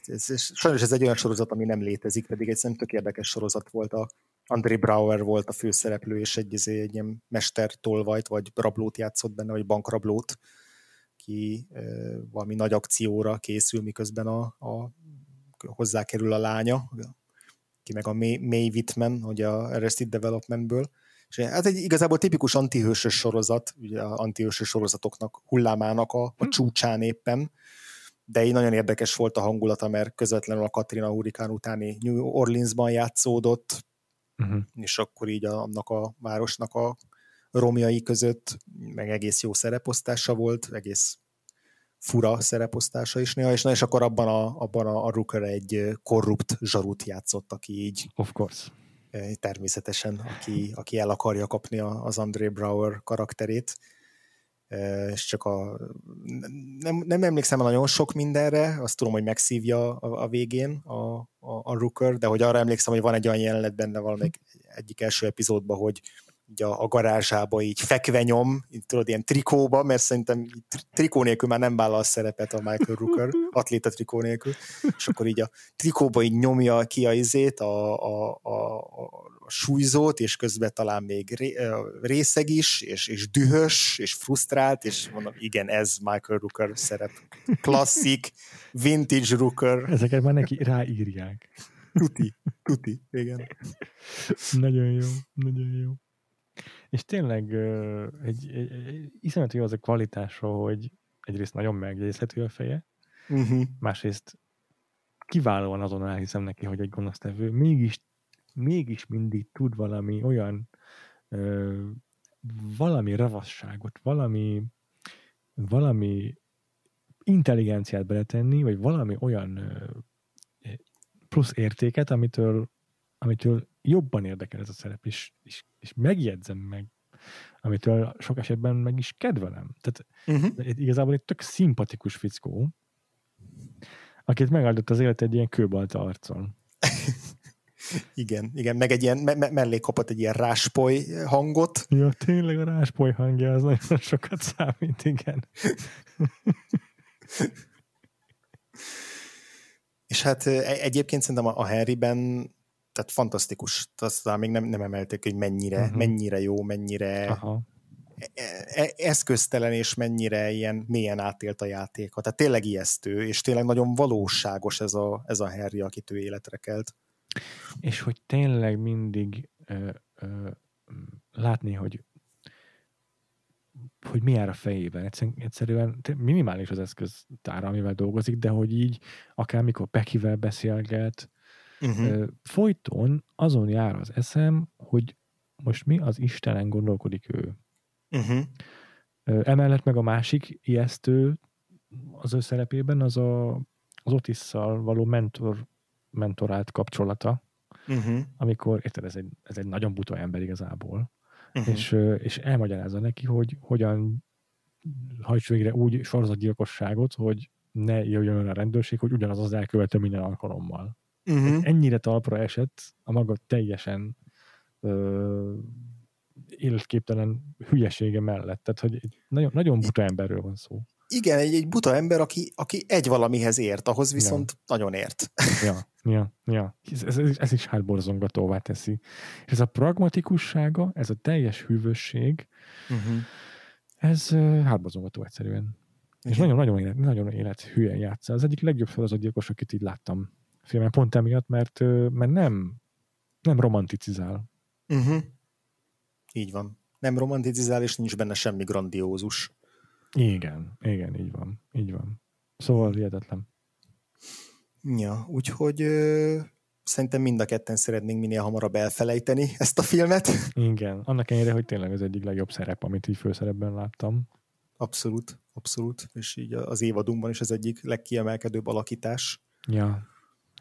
Speaker 2: ez, ez, sajnos ez egy olyan sorozat, ami nem létezik, pedig egy szerintem tök érdekes sorozat volt. A André Brauer volt a főszereplő, és egy, izé, egy ilyen mester tolvajt, vagy rablót játszott benne, vagy bankrablót, ki e, valami nagy akcióra készül, miközben a, a hozzá kerül a lánya, ki meg a May, May Whitman, hogy a Arrested Developmentből. És ez egy igazából tipikus antihősös sorozat, ugye a antihősös sorozatoknak hullámának a, a hm. csúcsán éppen, de így nagyon érdekes volt a hangulata, mert közvetlenül a Katrina hurikán utáni New Orleansban játszódott, uh-huh. és akkor így annak a városnak a romjai között meg egész jó szereposztása volt, egész fura szereposztása is néha, és, na, és akkor abban a, abban a, a Rooker egy korrupt zsarut játszott, aki így
Speaker 1: of course.
Speaker 2: természetesen, aki, aki el akarja kapni az André Brower karakterét és csak a, nem, nem emlékszem nagyon sok mindenre, azt tudom, hogy megszívja a, a végén a, a, a Rooker, de hogy arra emlékszem, hogy van egy olyan jelenet benne valamelyik egyik első epizódban, hogy így a, a garázsába így fekve nyom, így tudod, ilyen trikóba, mert szerintem trikó nélkül már nem vállal szerepet a Michael Rooker, [laughs] atléta trikó nélkül, és akkor így a trikóba így nyomja ki a izét, a, a, a, a súlyzót, és közben talán még ré, részeg is, és, és dühös, és frusztrált, és mondom, igen, ez Michael Rooker szerep. Klasszik, vintage Rooker.
Speaker 1: Ezeket már neki ráírják.
Speaker 2: Tuti, tuti, igen.
Speaker 1: Nagyon jó, nagyon jó. És tényleg egy, egy, egy iszonyat jó az a kvalitása, hogy egyrészt nagyon megjegyezhető a feje, uh-huh. másrészt kiválóan azon elhiszem neki, hogy egy gonosztevő, mégis, mégis mindig tud valami olyan ö, valami ravasságot, valami valami intelligenciát beletenni, vagy valami olyan ö, plusz értéket, amitől, amitől jobban érdekel ez a szerep, és, és, és megjegyzem meg, amitől sok esetben meg is kedvelem. Tehát uh-huh. igazából egy tök szimpatikus fickó, akit megáldott az élet egy ilyen kőbalta arcon. [laughs]
Speaker 2: igen, igen, meg egy ilyen, me- mellé kapott egy ilyen ráspoly hangot.
Speaker 1: Ja, tényleg a ráspoly hangja az nagyon sokat számít, igen.
Speaker 2: És hát e-, egyébként szerintem a Henryben tehát fantasztikus. Aztán még nem, nem emelték, hogy mennyire, uh-huh. mennyire jó, mennyire Aha. E, e, eszköztelen, és mennyire ilyen mélyen átélt a játéka. Tehát tényleg ijesztő, és tényleg nagyon valóságos ez a, ez a Harry, akit ő életre kelt.
Speaker 1: És hogy tényleg mindig ö, ö, látni, hogy hogy mi jár a fejében. Egyszerűen minimális az eszköztára, amivel dolgozik, de hogy így akár mikor Pekivel beszélget, uh-huh. folyton azon jár az eszem, hogy most mi az Istenen gondolkodik ő. Uh-huh. Emellett meg a másik ijesztő az ő szerepében az a, az Otisszal való mentor, mentorált kapcsolata, uh-huh. amikor, érted, ez egy, ez egy nagyon buta ember igazából, uh-huh. és, és elmagyarázza neki, hogy hogyan hajts végre úgy sorozatgyilkosságot, hogy ne jöjjön a rendőrség, hogy ugyanaz az elkövető minden alkalommal. Uh-huh. Ennyire talpra esett a maga teljesen ö, életképtelen hülyesége mellett. Tehát, hogy nagyon, nagyon buta emberről van szó.
Speaker 2: Igen, egy, egy buta ember, aki, aki egy valamihez ért, ahhoz viszont ja. nagyon ért.
Speaker 1: Ja, ja, ja. Ez, ez, ez is hátborzongatóvá teszi. És ez a pragmatikussága, ez a teljes hűvösség, uh-huh. ez hátborzongató egyszerűen. Igen. És nagyon-nagyon élet, nagyon élet hülyen játsza. Az egyik legjobb sorozatgyilkos, akit így láttam filmen, pont emiatt, mert, mert nem, nem romanticizál.
Speaker 2: Uh-huh. Így van. Nem romanticizál, és nincs benne semmi grandiózus.
Speaker 1: Igen, igen, így van. Így van. Szóval hihetetlen.
Speaker 2: Ja, úgyhogy ö, szerintem mind a ketten szeretnénk minél hamarabb elfelejteni ezt a filmet. [laughs]
Speaker 1: Igen, annak ellenére, hogy tényleg az egyik legjobb szerep, amit így főszerepben láttam.
Speaker 2: Abszolút, abszolút, és így az évadunkban is az egyik legkiemelkedőbb alakítás.
Speaker 1: Ja,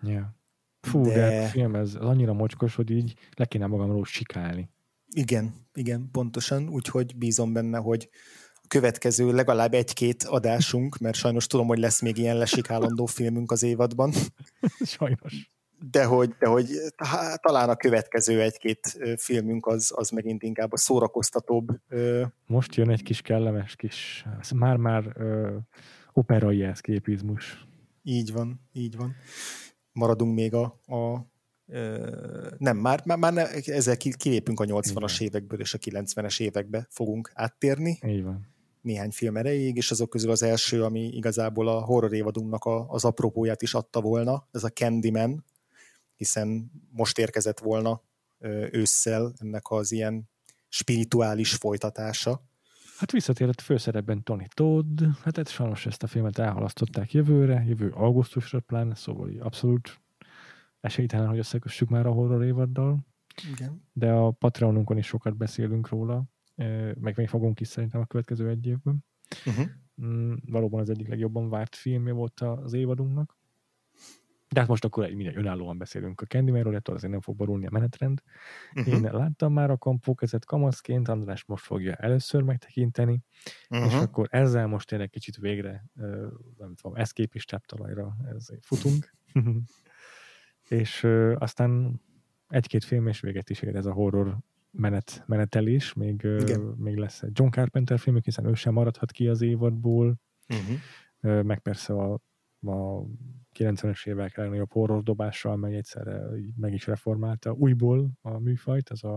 Speaker 1: ja. Fú, de, de a film ez annyira mocskos, hogy így le kéne magamról sikálni.
Speaker 2: Igen, igen, pontosan, úgyhogy bízom benne, hogy következő legalább egy-két adásunk, mert sajnos tudom, hogy lesz még ilyen lesikálandó filmünk az évadban. [laughs]
Speaker 1: Sajnos.
Speaker 2: De hogy, de hogy hát, talán a következő egy-két filmünk az, az megint inkább a szórakoztatóbb.
Speaker 1: Most jön egy kis kellemes kis, már-már operai eszképizmus.
Speaker 2: Így van, így van. Maradunk még a, a nem, már, már, már ne, ezzel kilépünk a 80-as évekből, és a 90-es évekbe fogunk áttérni.
Speaker 1: Így van.
Speaker 2: Néhány film erejéig, és azok közül az első, ami igazából a horror évadunknak a, az apropóját is adta volna, ez a Candyman, hiszen most érkezett volna ősszel ennek az ilyen spirituális folytatása.
Speaker 1: Hát visszatérett főszerepben Tony Todd, hát ez sajnos ezt a filmet elhalasztották jövőre, jövő augusztusra pláne, szóval abszolút esélytelen, hogy összekössük már a horror évaddal. Igen. De a Patreonunkon is sokat beszélünk róla, meg még fogunk is szerintem a következő egy évben. Uh-huh. Valóban az egyik legjobban várt filmje volt az évadunknak. De hát most akkor egy minden önállóan beszélünk a Candymanről, ettől azért nem fog borulni a menetrend. Uh-huh. Én láttam már a kampókezet kamaszként, András most fogja először megtekinteni, uh-huh. és akkor ezzel most tényleg kicsit végre, nem tudom, eszképistább talajra futunk. [laughs] és aztán egy-két film és véget is ér ez a horror menet, menetelés, még, még lesz egy John Carpenter film, hiszen ő sem maradhat ki az évadból, uh-huh. meg persze a, a 90-es évek legnagyobb horror dobással, amely egyszerre meg is reformálta újból a műfajt, az a,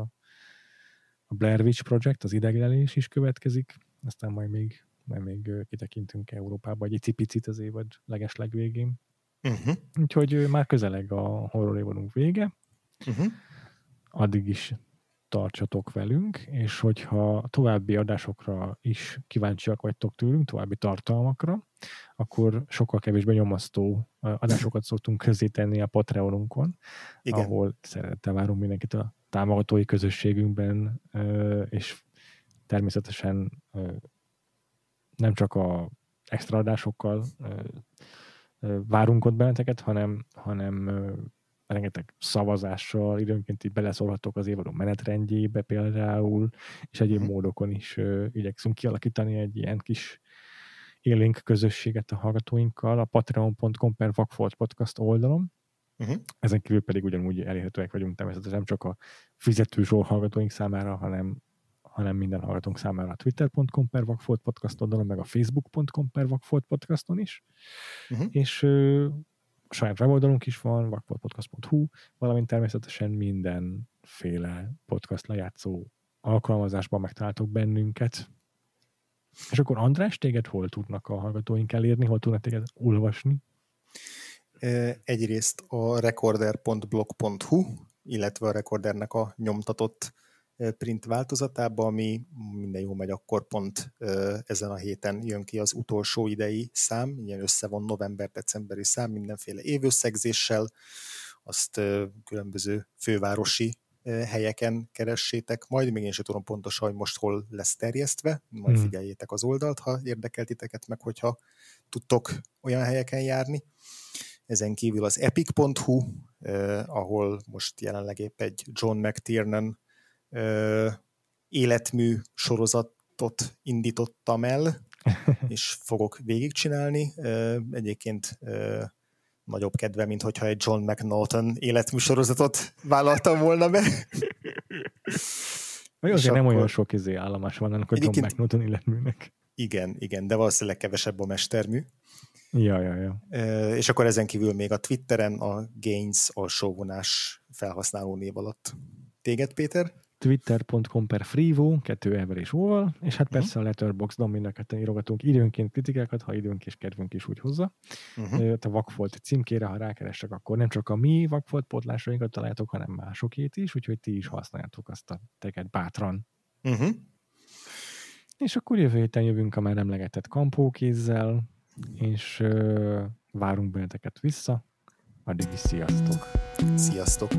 Speaker 1: a Blair Witch Project, az ideglelés is következik, aztán majd még, majd még kitekintünk Európába egy picit az évad leges legvégén. Uh-huh. Úgyhogy már közeleg a horror évadunk vége. Uh-huh. Addig is tartsatok velünk, és hogyha további adásokra is kíváncsiak vagytok tőlünk, további tartalmakra, akkor sokkal kevésbé nyomasztó adásokat szoktunk tenni a Patreonunkon, Igen. ahol szeretettel várunk mindenkit a támogatói közösségünkben, és természetesen nem csak a extra adásokkal várunk ott benneteket, hanem, hanem rengeteg szavazással, időnként így beleszólhatok az évadó menetrendjébe például, és egyéb uh-huh. módokon is uh, igyekszünk kialakítani egy ilyen kis élénk közösséget a hallgatóinkkal a patreon.com per Vagfolt podcast oldalon. Uh-huh. Ezen kívül pedig ugyanúgy elérhetőek vagyunk természetesen nem csak a fizetős hallgatóink számára, hanem hanem minden hallgatónk számára a twitter.com per Vagfolt podcast oldalon, meg a facebook.com per Vagfolt podcaston is. Uh-huh. És saját weboldalunk is van, vakfoltpodcast.hu, valamint természetesen mindenféle podcast lejátszó alkalmazásban megtaláltok bennünket. És akkor András, téged hol tudnak a hallgatóink elérni, hol tudnak téged olvasni?
Speaker 2: Egyrészt a recorder.blog.hu, illetve a Recordernek a nyomtatott print változatában, ami minden jó megy, akkor pont ezen a héten jön ki az utolsó idei szám, ilyen össze van november-decemberi szám, mindenféle évösszegzéssel, azt különböző fővárosi helyeken keressétek majd, még én sem tudom pontosan, hogy most hol lesz terjesztve, majd hmm. figyeljétek az oldalt, ha érdekel titeket, meg hogyha tudtok olyan helyeken járni. Ezen kívül az epic.hu, eh, ahol most jelenleg épp egy John McTiernan eh, életmű sorozatot indítottam el, [laughs] és fogok végigcsinálni. Eh, egyébként eh, nagyobb kedve, mint hogyha egy John McNaughton életműsorozatot vállaltam volna be.
Speaker 1: Vagy azért nem olyan sok izé állomás van ennek a John McNaughton életműnek.
Speaker 2: Igen, igen, de valószínűleg kevesebb a mestermű.
Speaker 1: Ja, ja, ja.
Speaker 2: E, és akkor ezen kívül még a Twitteren a Gains alsóvonás felhasználó név alatt. Téged, Péter?
Speaker 1: twitter.com per freevo, kettő ever és óval, és hát persze uh-huh. a Letterboxdon mind a ketten írogatunk időnként kritikákat, ha időnk és kedvünk is úgy hozza. Uh-huh. A Vakfolt címkére, ha rákerestek, akkor nem csak a mi Vakfolt pótlásainkat találtok, hanem másokét is, úgyhogy ti is használjátok azt a teget bátran. Uh-huh. És akkor jövő héten jövünk a már emlegetett kampókézzel, és uh, várunk benneteket vissza. Addig is sziasztok!
Speaker 2: Sziasztok!